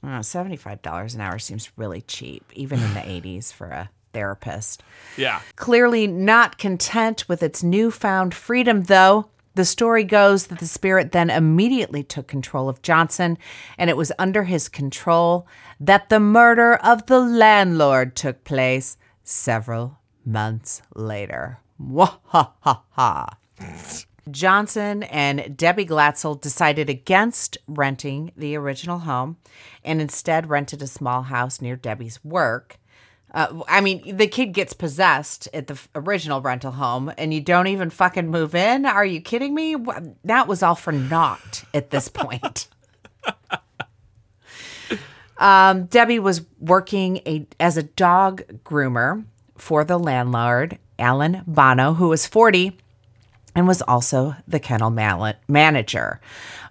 Oh, $75 an hour seems really cheap, even in the *sighs* 80s for a therapist. Yeah. Clearly not content with its newfound freedom, though, the story goes that the spirit then immediately took control of Johnson, and it was under his control that the murder of the landlord took place several months later. Wahahaha. Johnson and Debbie Glatzel decided against renting the original home and instead rented a small house near Debbie's work. Uh, I mean, the kid gets possessed at the original rental home, and you don't even fucking move in. Are you kidding me? That was all for naught at this point. *laughs* um, Debbie was working a, as a dog groomer for the landlord, Alan Bono, who was 40 and was also the kennel man- manager.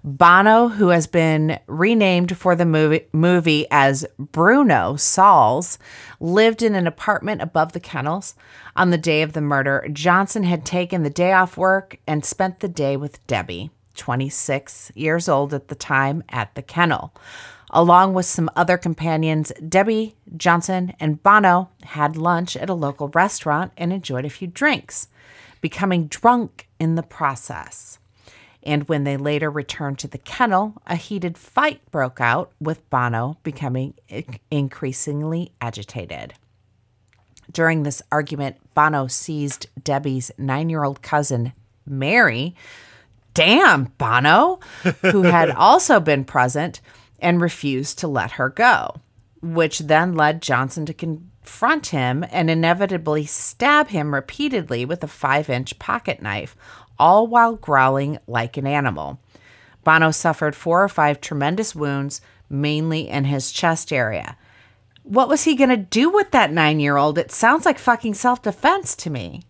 Bono, who has been renamed for the movie, movie as Bruno Sauls, lived in an apartment above the kennels. On the day of the murder, Johnson had taken the day off work and spent the day with Debbie, 26 years old at the time, at the kennel. Along with some other companions, Debbie, Johnson, and Bono had lunch at a local restaurant and enjoyed a few drinks, becoming drunk in the process. And when they later returned to the kennel, a heated fight broke out, with Bono becoming increasingly agitated. During this argument, Bono seized Debbie's nine year old cousin, Mary. Damn, Bono, who *laughs* had also been present and refused to let her go, which then led Johnson to confront him and inevitably stab him repeatedly with a five inch pocket knife, all while growling like an animal. Bono suffered four or five tremendous wounds, mainly in his chest area. What was he going to do with that nine year old? It sounds like fucking self defense to me.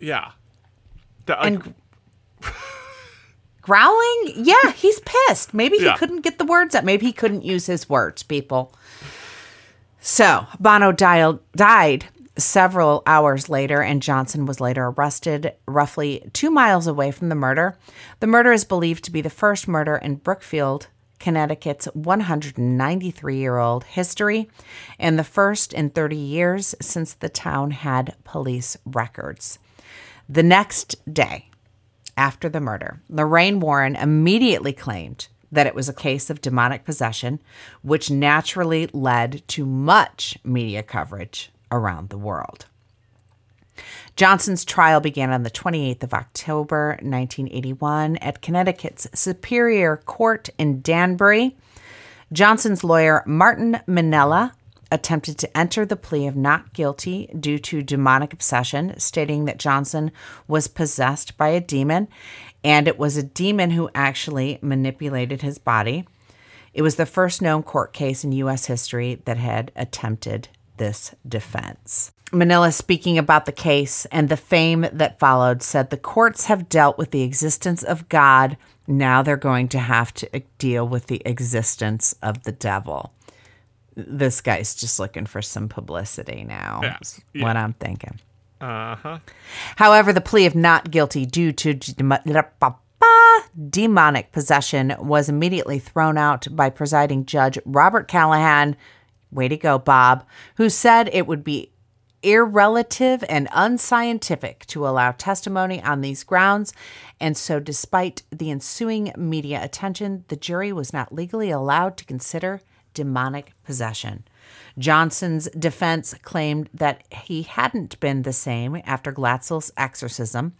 Yeah. The- like, And growling? Yeah, he's pissed. Maybe he Yeah. couldn't get the words out. Maybe he couldn't use his words, people. So, Bono dialed, died several hours later, and Johnson was later arrested roughly two miles away from the murder. The murder is believed to be the first murder in Brookfield, Connecticut's 193 year old history, and the first in 30 years since the town had police records. The next day, after the murder, Lorraine Warren immediately claimed that it was a case of demonic possession, which naturally led to much media coverage around the world. Johnson's trial began on the 28th of October, 1981, at Connecticut's Superior Court in Danbury. Johnson's lawyer, Martin Minella, attempted to enter the plea of not guilty due to demonic obsession, stating that Johnson was possessed by a demon and it was a demon who actually manipulated his body. It was the first known court case in U.S. history that had attempted this defense. Minella, speaking about the case and the fame that followed, said the courts have dealt with the existence of God. Now they're going to have to deal with the existence of the devil. This guy's just looking for some publicity now. Yeah. What I'm thinking. Uh huh. However, the plea of not guilty due to demonic possession was immediately thrown out by presiding judge Robert Callahan. Way to go, Bob, who said it would be irrelative and unscientific to allow testimony on these grounds. And so, despite the ensuing media attention, the jury was not legally allowed to consider demonic possession. Johnson's defense claimed that he hadn't been the same after Glatzel's exorcism,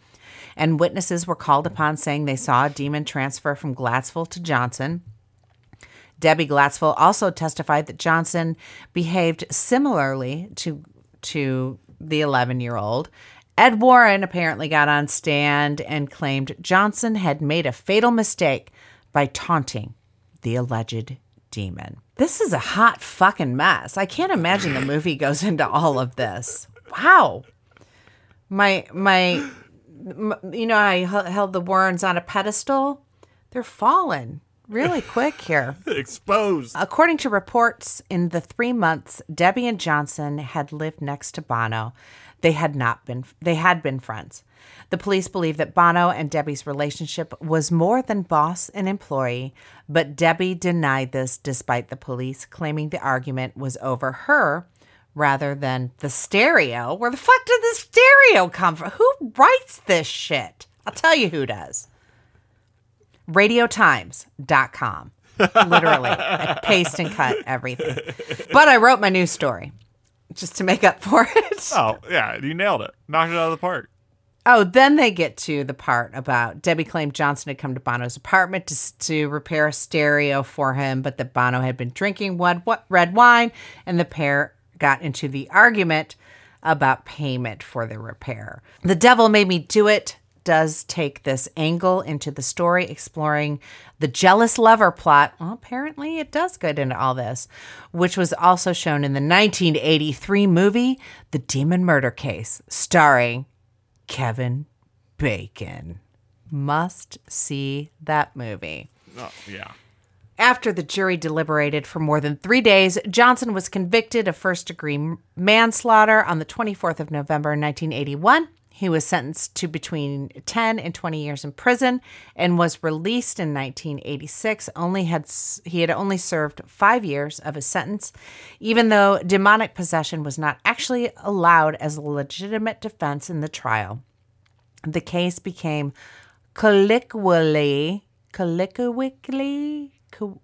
and witnesses were called upon saying they saw a demon transfer from Glatzel to Johnson. Debbie Glatzville also testified that Johnson behaved similarly to to the 11 year old. Ed Warren apparently got on stand and claimed Johnson had made a fatal mistake by taunting the alleged demon. This is a hot fucking mess. I can't imagine the movie *laughs* goes into all of this. Wow. My my, m you know I h- held the Warrens on a pedestal. They're falling really *laughs* quick here. Exposed. According to reports, in the three months Debbie and Johnson had lived next to Bono, they had not been they had been friends. The police believe that Bono and Debbie's relationship was more than boss and employee, but Debbie denied this despite the police claiming the argument was over her rather than the stereo. Where the fuck did the stereo come from? Who writes this shit? I'll tell you who does radiotimes.com. Literally, I paste and cut everything. But I wrote my news story just to make up for it. Oh yeah, you nailed it. Knocked it out of the park. Oh, then they get to the part about Debbie claimed Johnson had come to Bono's apartment to, to repair a stereo for him, but that Bono had been drinking red, red wine, and the pair got into the argument about payment for the repair. The devil made me do it does take this angle into the story, exploring the jealous lover plot. Well, apparently it does get into all this, which was also shown in the 1983 movie, The Demon Murder Case, starring Kevin Bacon. Must see that movie. Oh, yeah. After the jury deliberated for more than three days, Johnson was convicted of first degree manslaughter on the 24th of November 1981. He was sentenced to between 10 and 20 years in prison and was released in 1986. Only had he had only served 5 years of his sentence, even though demonic possession was not actually allowed as a legitimate defense in the trial. The case became colloquially, colloquially, co-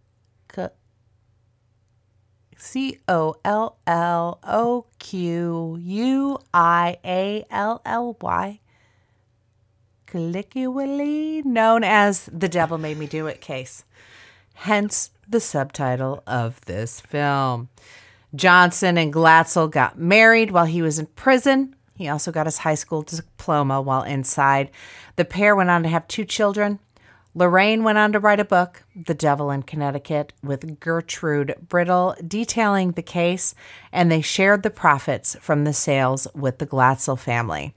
co- C O L L O Q U I A L L Y, colloquially known as The Devil Made Me Do It case. Hence the subtitle of this film. Johnson and Glatzel got married while he was in prison. He also got his high school diploma while inside. The pair went on to have two children. Lorraine went on to write a book, The Devil in Connecticut, with Gertrude Brittle, detailing the case, and they shared the profits from the sales with the Glatzel family.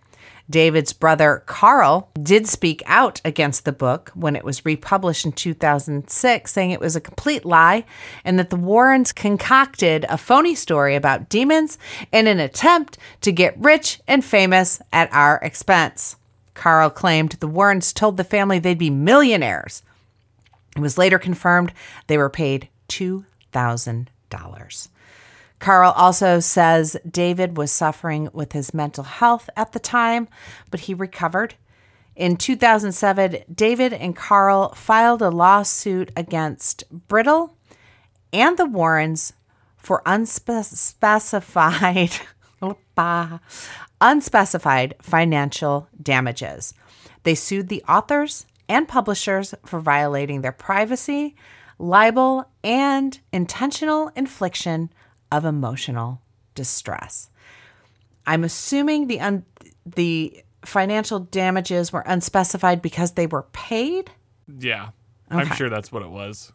David's brother Carl did speak out against the book when it was republished in 2006, saying it was a complete lie and that the Warrens concocted a phony story about demons in an attempt to get rich and famous at our expense. Carl claimed the Warrens told the family they'd be millionaires. It was later confirmed they were paid $2,000. Carl also says David was suffering with his mental health at the time, but he recovered. In 2007, David and Carl filed a lawsuit against Brittle and the Warrens for unspecified *laughs* unspecified financial damages. They sued the authors and publishers for violating their privacy, libel, and intentional infliction of emotional distress. I'm assuming the un- the financial damages were unspecified because they were paid. Yeah. I'm sure that's what it was.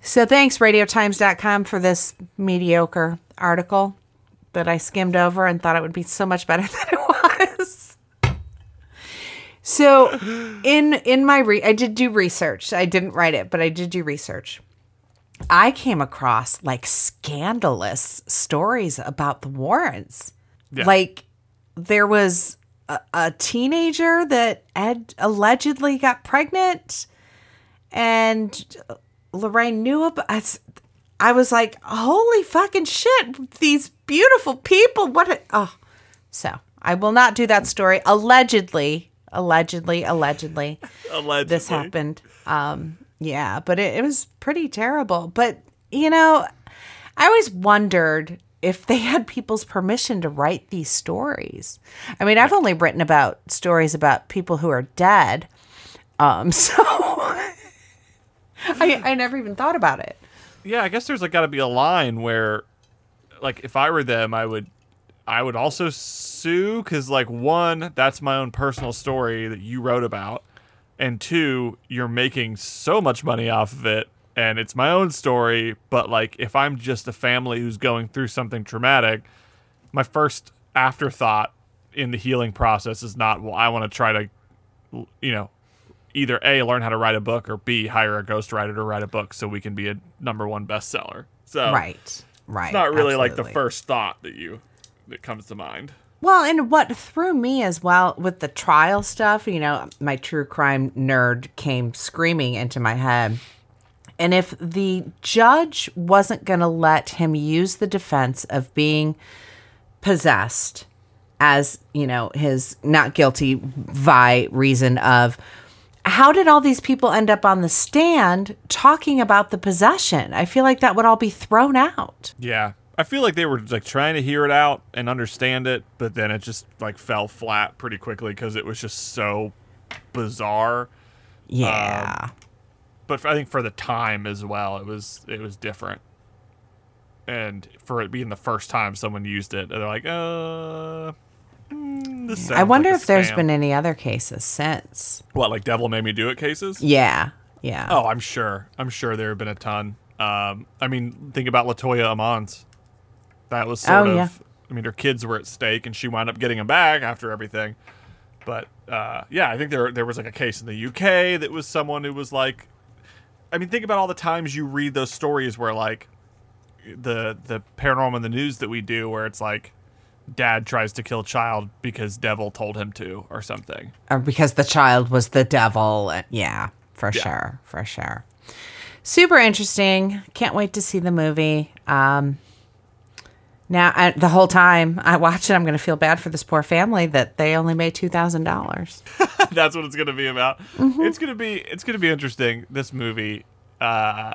So thanks radiotimes.com for this mediocre article that I skimmed over and thought it would be so much better *laughs* than it was. So in in my re- I did do research. I didn't write it, but I did do research. I came across like scandalous stories about the Warrens. Yeah. Like there was a, a teenager that had allegedly got pregnant and Lorraine knew about. I was like, holy fucking shit, these beautiful people. What a, oh. So I will not do that story. Allegedly, allegedly, allegedly Allegedly. this happened. Um, yeah, but it, it was pretty terrible. But you know, I always wondered if they had people's permission to write these stories. I mean, I've only written about stories about people who are dead. Um, *laughs* so I, I never even thought about it. yeah, I guess there's like got to be a line where, like, if I were them, I would, I would also sue because, like, one, that's my own personal story that you wrote about, and two, you're making so much money off of it, and it's my own story. But like, if I'm just a family who's going through something traumatic, my first afterthought in the healing process is not, well, I want to try to, you know, either A, learn how to write a book, or B, hire a ghostwriter to write a book so we can be a number one bestseller. So Right. Right. it's not really like the first thought that you that comes to mind. Well, and what threw me as well with the trial stuff, you know, my true crime nerd came screaming into my head. And if the judge wasn't going to let him use the defense of being possessed as, you know, his not guilty by reason of how did all these people end up on the stand talking about the possession? I feel like that would all be thrown out. Yeah. I feel like they were like trying to hear it out and understand it, but then it just like fell flat pretty quickly because it was just so bizarre. Yeah. But I think for the time as well, it was it was different. And for it being the first time someone used it, they're like, uh. Mm, this I wonder like if there's been any other cases since. what like devil made me do it cases. Yeah. Yeah. Oh, I'm sure. I'm sure there have been a ton. Um, I mean, think about Latoya Ammons. That was sort Oh, of. yeah. I mean, her kids were at stake, and she wound up getting them back after everything. But uh, yeah, I think there there was like a case in the UK that was someone who was like. I mean, think about all the times you read those stories where like the the paranormal in the news that we do, where it's like dad tries to kill child because devil told him to or something. Or because the child was the devil. Yeah, for sure. For sure. Super interesting. Can't wait to see the movie. Um, Now, I, the whole time I watch it, I'm going to feel bad for this poor family that they only made two thousand dollars. *laughs* That's what it's going to be about. It's going to be it's going to be interesting this movie uh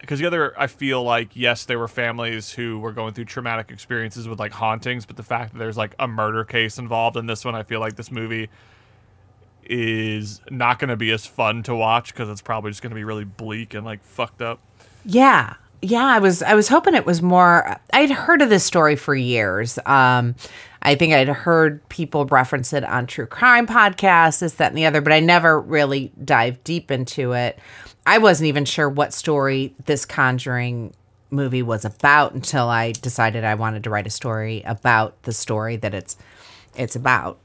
because the other I feel like yes there were families who were going through traumatic experiences with like hauntings but the fact that there's like a murder case involved in this one I feel like this movie is not going to be as fun to watch because it's probably just going to be really bleak and like fucked up. Yeah. Yeah, I was I was hoping it was more I'd heard of this story for years. Um I think I'd heard people reference it on true crime podcasts, this, that, and the other, but I never really dived deep into it. I wasn't even sure what story this Conjuring movie was about until I decided I wanted to write a story about the story that it's it's about.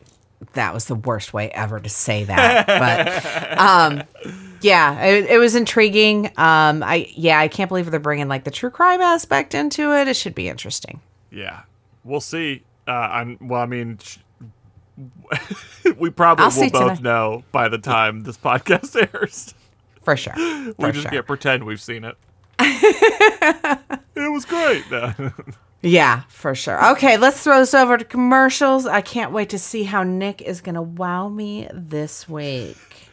That was the worst way ever to say that, but *laughs* um, yeah, it, it was intriguing. Um, I yeah, I can't believe they're bringing like the true crime aspect into it. It should be interesting. Yeah, we'll see. Uh, I'm well. I mean, sh- *laughs* we probably I'll will both tonight. know by the time this podcast *laughs* airs. For sure. *gasps* we just sure. can't pretend we've seen it. *laughs* it was great. *laughs* Yeah, for sure. Okay, let's throw this over to commercials. I can't wait to see how Nick is going to wow me this week.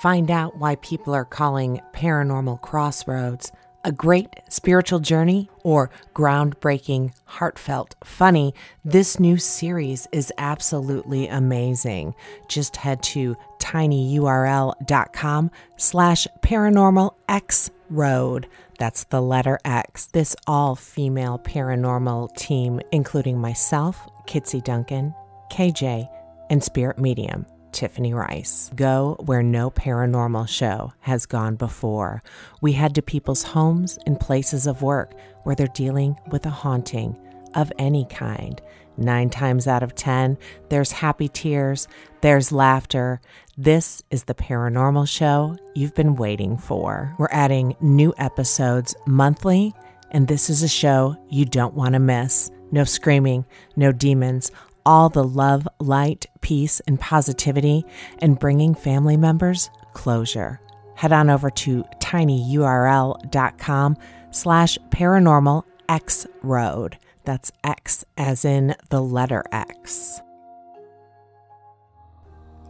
Find out why people are calling Paranormal Crossroads a great spiritual journey or groundbreaking, heartfelt, funny. This new series is absolutely amazing. Just head to tinyurl.com slash paranormal x road. That's the letter X. This all female paranormal team, including myself, Kitsy Duncan, KJ, and Spirit Medium, Tiffany Rice. Go where no paranormal show has gone before. We head to people's homes and places of work where they're dealing with a haunting of any kind. Nine times out of ten, there's happy tears, there's laughter. This is the paranormal show you've been waiting for. We're adding new episodes monthly, and this is a show you don't want to miss. No screaming, no demons, all the love, light, peace, and positivity, and bringing family members closure. Head on over to tinyurl.com slash paranormal x road. That's X as in the letter X.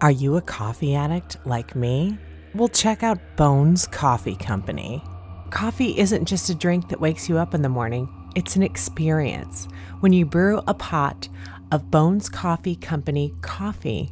Are you a coffee addict like me? Well, check out Bones Coffee Company. Coffee isn't just a drink that wakes you up in the morning, it's an experience. When you brew a pot of Bones Coffee Company coffee,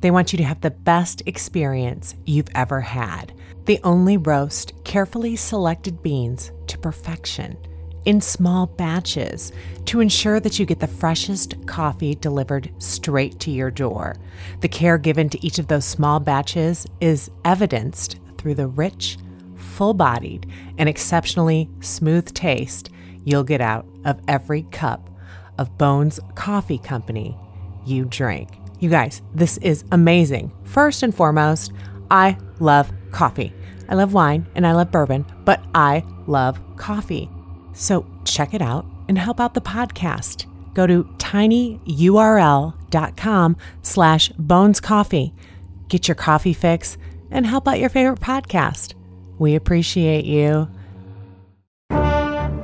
they want you to have the best experience you've ever had. They only roast carefully selected beans to perfection in small batches to ensure that you get the freshest coffee delivered straight to your door. The care given to each of those small batches is evidenced through the rich, full bodied, and exceptionally smooth taste you'll get out of every cup of Bones Coffee Company you drink. You guys, this is amazing. First and foremost, I love coffee. I love wine and I love bourbon, but I love coffee. So check it out and help out the podcast. Go to tinyurl.com slash bones coffee. Get your coffee fix and help out your favorite podcast. We appreciate you.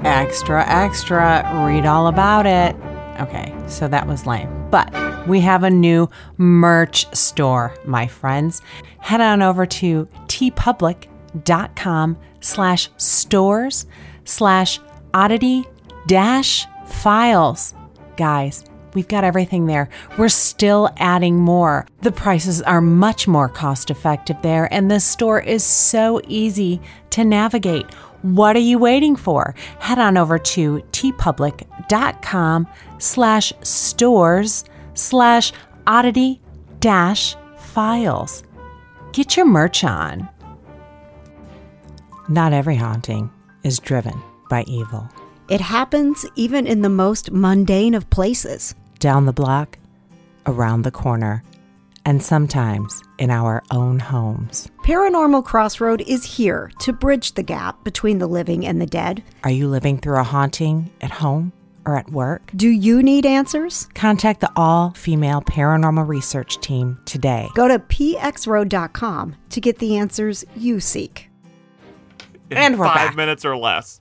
Extra, extra, read all about it. Okay, so that was lame. But we have a new merch store, my friends. Head on over to teepublic.com slash stores slash oddity dash files. Guys, we've got everything there. We're still adding more. The prices are much more cost effective there, and the store is so easy to navigate. What are you waiting for? Head on over to teepublic.com slash stores slash oddity dash files. Get your merch on. Not every haunting is driven by evil. It happens even in the most mundane of places. Down the block, around the corner, and sometimes in our own homes. Paranormal Crossroad is here to bridge the gap between the living and the dead. Are you living through a haunting at home or at work? Do you need answers? Contact the all female paranormal research team today. Go to pxroad.com to get the answers you seek. In And we're five back. minutes or less.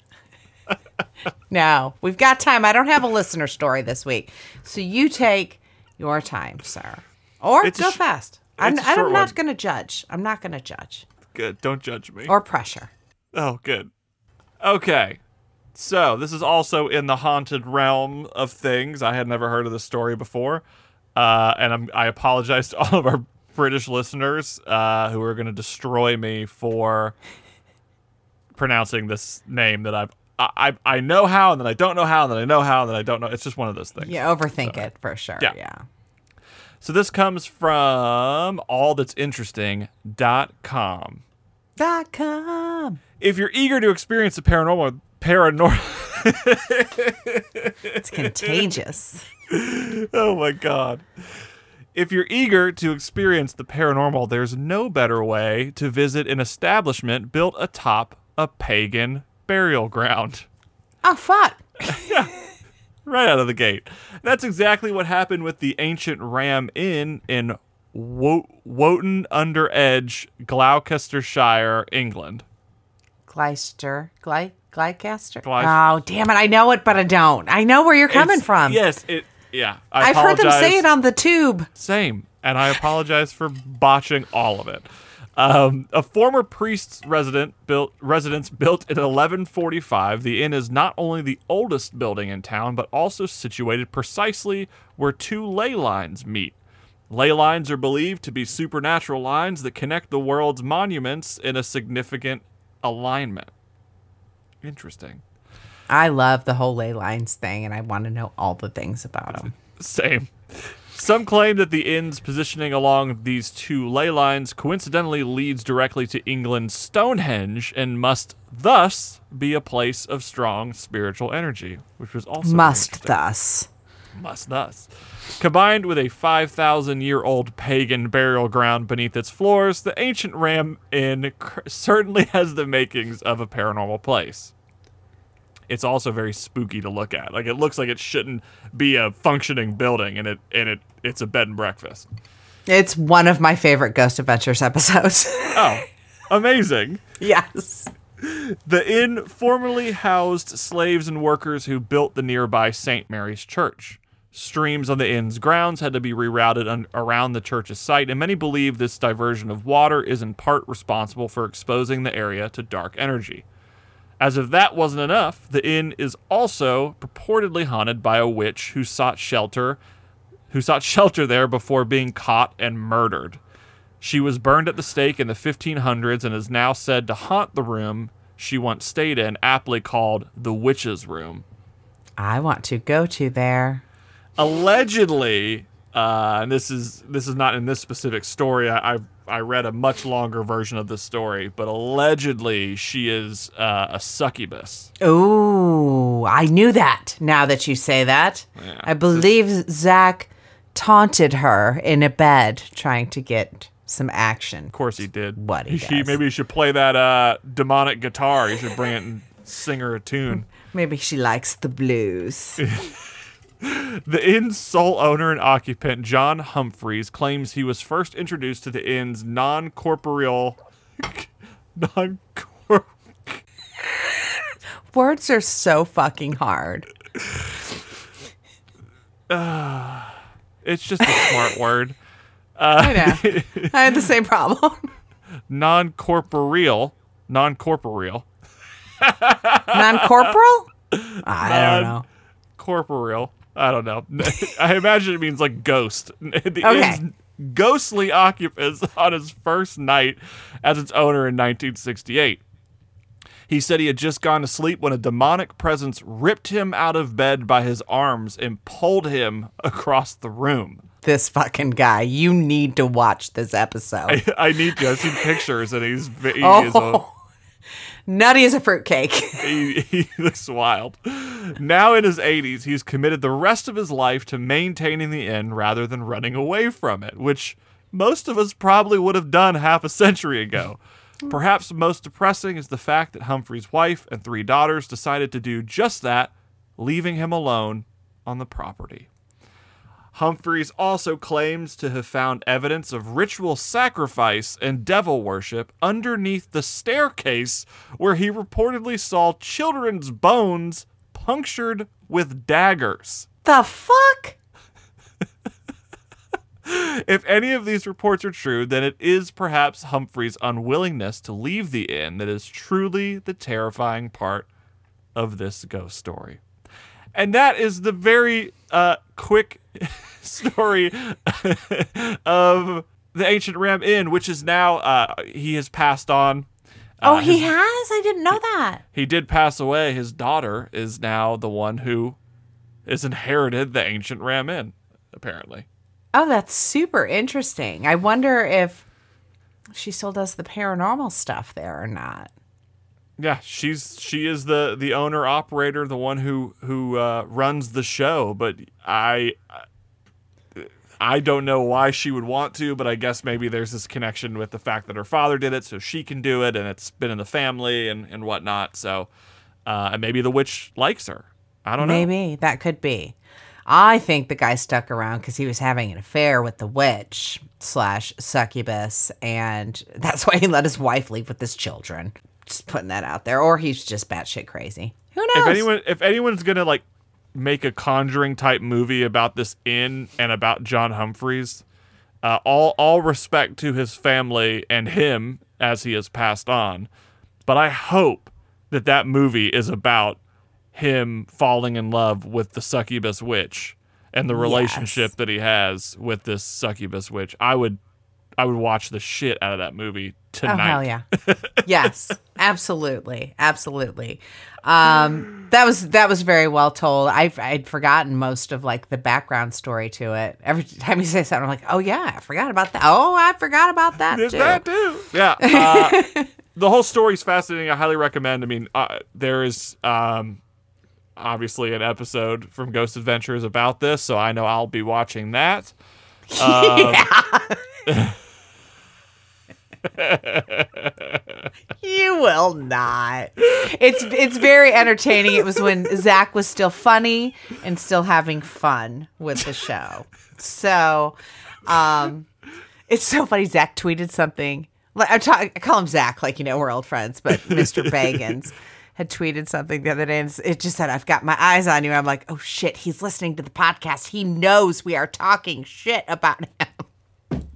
*laughs* no, we've got time. I don't have a listener story this week. So you take your time, sir. Or It's go sh- fast. I'm, I'm not going to judge. I'm not going to judge Good. Don't judge me. or pressure. Oh, good. Okay. So, this is also in the haunted realm of things. I had never heard of this story before. Uh, and I'm, I apologize to all of our British listeners uh, who are going to destroy me for pronouncing this name that I've. I, I I know how, and then I don't know how, and then I know how, and then I don't know. It's just one of those things. You overthink it for sure. Yeah. Yeah. So this comes from allthat'sinteresting.com. Dot com. If you're eager to experience the paranormal, paranormal. *laughs* It's contagious. Oh my god. If you're eager to experience the paranormal, there's no better way to visit an establishment built atop a pagan burial ground. oh, fuck. *laughs* Right out of the gate. That's exactly what happened with the ancient Ram Inn in Wo- Wotton-under-Edge, Gloucestershire, England. Gle- Glycaster? Gleis- oh, damn it. I know it, but I don't. I know where you're coming It's- from. Yes, it. Yeah, I I've heard them say it on the tube. Same. And I apologize for botching all of it. Um, a former priest's resident built residence built in 1145. The inn is not only the oldest building in town, but also situated precisely where two ley lines meet. Ley lines are believed to be supernatural lines that connect the world's monuments in a significant alignment. Interesting. I love the whole ley lines thing, and I want to know all the things about *laughs* them. Same. Some claim that the inn's positioning along these two ley lines coincidentally leads directly to England's Stonehenge and must thus be a place of strong spiritual energy, which was also Must thus. must thus. Combined with a 5,000 year old pagan burial ground beneath its floors, the ancient Ram Inn cr- certainly has the makings of a paranormal place. It's also very spooky to look at. Like it looks like it shouldn't be a functioning building, and it and it it's a bed and breakfast. It's one of my favorite Ghost Adventures episodes. *laughs* Oh, amazing! yes. The inn formerly housed slaves and workers who built the nearby St. Mary's Church. Streams on the inn's grounds had to be rerouted un- around the church's site, and many believe this diversion of water is in part responsible for exposing the area to dark energy. As if that wasn't enough, the inn is also purportedly haunted by a witch who sought shelter who sought shelter there before being caught and murdered. She was burned at the stake in the 1500s and is now said to haunt the room she once stayed in, aptly called the Witch's Room. I want to go to there. Allegedly, uh, and this is this is not in this specific story. I, I I read a much longer version of this story, but allegedly she is uh, a succubus. Ooh, I knew that now that you say that. I believe Zak taunted her in a bed trying to get some action. Of course, he did. What he *laughs* She- does. maybe you should play that uh, demonic guitar. You should bring it and sing her a tune. *laughs* Maybe she likes the blues. *laughs* The inn's sole owner and occupant, John Humphreys, claims he was first introduced to the inn's non-corporeal, non Words are so fucking hard. *sighs* It's just a smart *laughs* word. I know. Uh, I had the same problem. *laughs* Non-corporeal, non-corporeal, *laughs* Non corporal? Ah, I don't know. corporeal. I don't know. I imagine it means like ghost. The Okay. ghostly occupants on his first night as its owner in 1968. He said he had just gone to sleep when a demonic presence ripped him out of bed by his arms and pulled him *laughs* across the room. This fucking guy. You need to watch this episode. *laughs* I, I need to. I've seen pictures and he's he, is a, oh. *laughs* Nutty as a fruitcake. he, he looks wild. Now in his 80s, he's committed the rest of his life to maintaining the inn rather than running away from it, which most of us probably would have done half a century ago. Perhaps most depressing is the fact that Humphrey's wife and three daughters decided to do just that, leaving him alone on the property. Humphreys also claims to have found evidence of ritual sacrifice and devil worship underneath the staircase where he reportedly saw children's bones punctured with daggers. The fuck? *laughs* If any of these reports are true, then it is perhaps Humphrey's unwillingness to leave the inn that is truly the terrifying part of this ghost story. And that is the very uh, quick *laughs* story *laughs* of the Ancient Ram Inn, which is now, uh, he has passed on. Oh, Uh, he his- has? I didn't know that. he did pass away. His daughter is now the one who is inherited the Ancient Ram Inn, apparently. Oh, that's super interesting. I wonder if she still does the paranormal stuff there or not. Yeah, she's she is the the owner operator, the one who who uh, runs the show. But I I don't know why she would want to, but I guess maybe there's this connection with the fact that her father did it, so she can do it, and it's been in the family and and whatnot. So uh, and maybe the witch likes her. I don't know. Maybe that could be. I think the guy stuck around because he was having an affair with the witch slash succubus, and *laughs* that's why he let his wife leave with his children. Just putting that out there, or he's just batshit crazy. Who knows? If anyone if anyone's gonna like make a conjuring type movie about this inn and about John Humphreys, uh, all all respect to his family and him as he has passed on, but I hope that that movie is about him falling in love with the succubus witch and the relationship that he has with this succubus witch. I would I would watch the shit out of that movie Oh tonight. hell yeah! *laughs* yes, absolutely, absolutely. Um, that was that was very well told. I I'd forgotten most of like the background story to it. Every time you say something, I'm like, oh yeah, I forgot about that. Oh, I forgot about that There's too. that too. Yeah. *laughs* Uh, the whole story's fascinating. I highly recommend. I mean, uh, there is um, obviously an episode from Ghost Adventures about this, so I know I'll be watching that. *laughs* Um, *laughs* You will not. It's it's very entertaining. It was when Zak was still funny and still having fun with the show. So, um, it's so funny. Zak tweeted something. Like I, talk, I call him Zak, like you know we're old friends, but Mr. *laughs* Bagans had tweeted something the other day, and it just said, "I've got my eyes on you." I'm like, "Oh shit, he's listening to the podcast. He knows we are talking shit about him."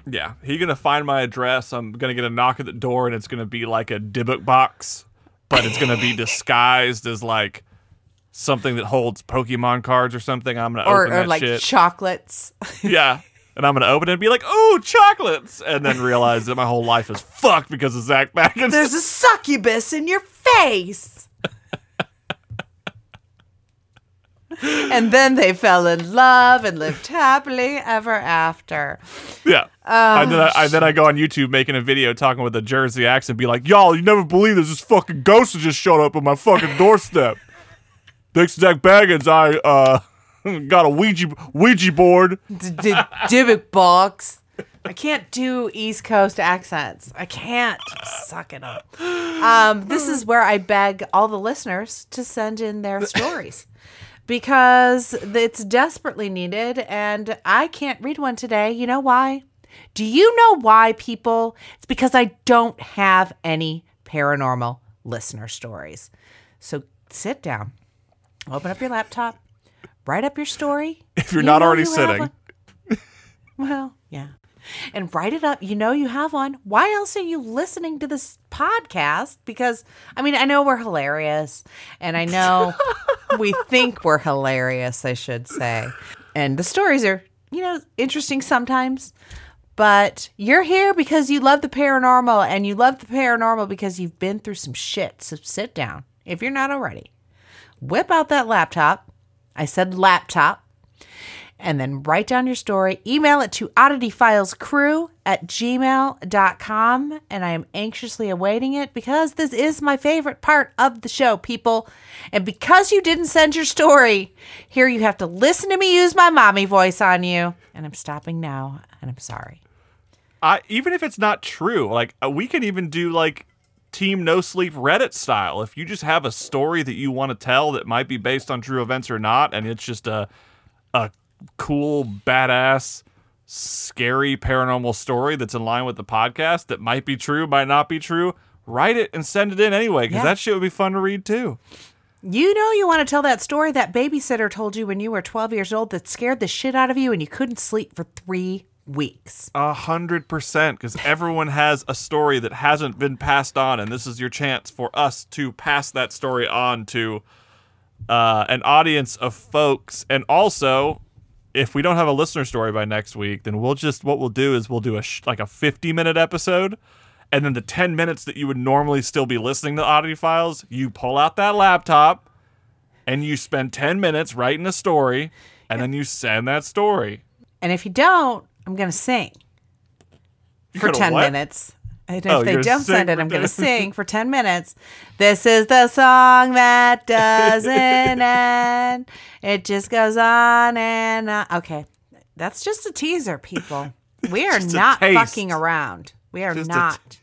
yeah, he gonna find my address. I'm gonna get a knock at the door, and it's gonna be like a Dybbuk box, but it's gonna be *laughs* disguised as like something that holds Pokemon cards or something. I'm gonna Or, open or that like shit. chocolates. *laughs* Yeah. And I'm gonna open it and be like, "Oh, chocolates!" and then realize that my whole life is fucked because of Zak Bagans. There's a succubus in your face. And then they fell in love and lived happily ever after. yeah. Oh, and then I, I then I go on YouTube making a video talking with a Jersey accent, be like, "Y'all, you never believe this! This fucking ghost that just showed up on my fucking *laughs* doorstep." Thanks to Zak Bagans, I uh *laughs* got a Ouija Ouija board. D- d- Dybbuk box. I can't do East Coast accents. I can't. Suck it up. Um, this is where I beg all the listeners to send in their *laughs* stories because it's desperately needed, and I can't read one today. You know why? Do you know why, people? It's because I don't have any paranormal listener stories. So sit down, open up your laptop, write up your story. If you're You not already you sitting. Well, yeah. And write it up. You know you have one. Why else are you listening to this podcast? Because I mean, I know we're hilarious and I know *laughs* we think we're hilarious, I should say. And the stories are, you know, interesting sometimes. But you're here because you love the paranormal and you love the paranormal because you've been through some shit. So sit down if you're not already. Whip out that laptop. I said laptop and then write down your story. Email it to oddityfilescrew at gmail.com. And I am anxiously awaiting it because this is my favorite part of the show, people. And because you didn't send your story, here you have to listen to me use my mommy voice on you. And I'm stopping now, and I'm sorry. I even if it's not true, like uh, we can even do like Team No Sleep Reddit style. If you just have a story that you want to tell that might be based on true events or not, and it's just a a cool, badass, scary paranormal story that's in line with the podcast that might be true, might not be true, write it and send it in anyway because Yeah. that shit would be fun to read too. You know you want to tell that story that babysitter told you when you were 12 years old that scared the shit out of you and you couldn't sleep for three weeks. A hundred percent, because everyone has a story that hasn't been passed on, and this is your chance for us to pass that story on to uh, an audience of folks. And also, if we don't have a listener story by next week, then we'll just what we'll do is we'll do a sh- like a fifty minute episode, and then the ten minutes that you would normally still be listening to audio files, you pull out that laptop, and you spend ten minutes writing a story, and then you send that story. And if you don't, I'm going to sing You're for gonna 10 what? minutes. And if Oh, they don't send it, I'm going to sing *laughs* for 10 minutes. This is the song that doesn't *laughs* end. It just goes on and on. Okay. That's just a teaser, people. *laughs* We are not taste. fucking around. We are Just not.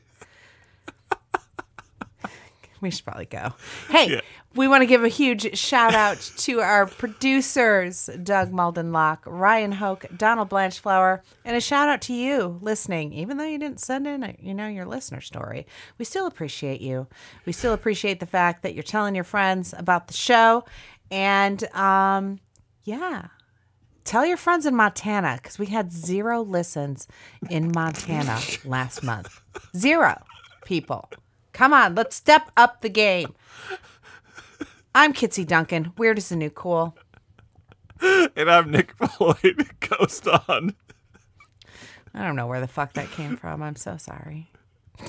we should probably go. Hey, Yeah. We want to give a huge shout out to our producers, Doug Maldenlock, Ryan Hoke, Donald Blanchflower, and a shout out to you listening. Even though you didn't send in, a, you know, your listener story, we still appreciate you. We still appreciate the fact that you're telling your friends about the show, and um, yeah, tell your friends in Montana because we had zero listens in Montana last month. Zero people. Come on, let's step up the game. I'm Kitsy Duncan. Weird is the new cool. And I'm Nick Floyd, *laughs* Ghost on. I don't know where the fuck that came from. I'm so sorry. *laughs*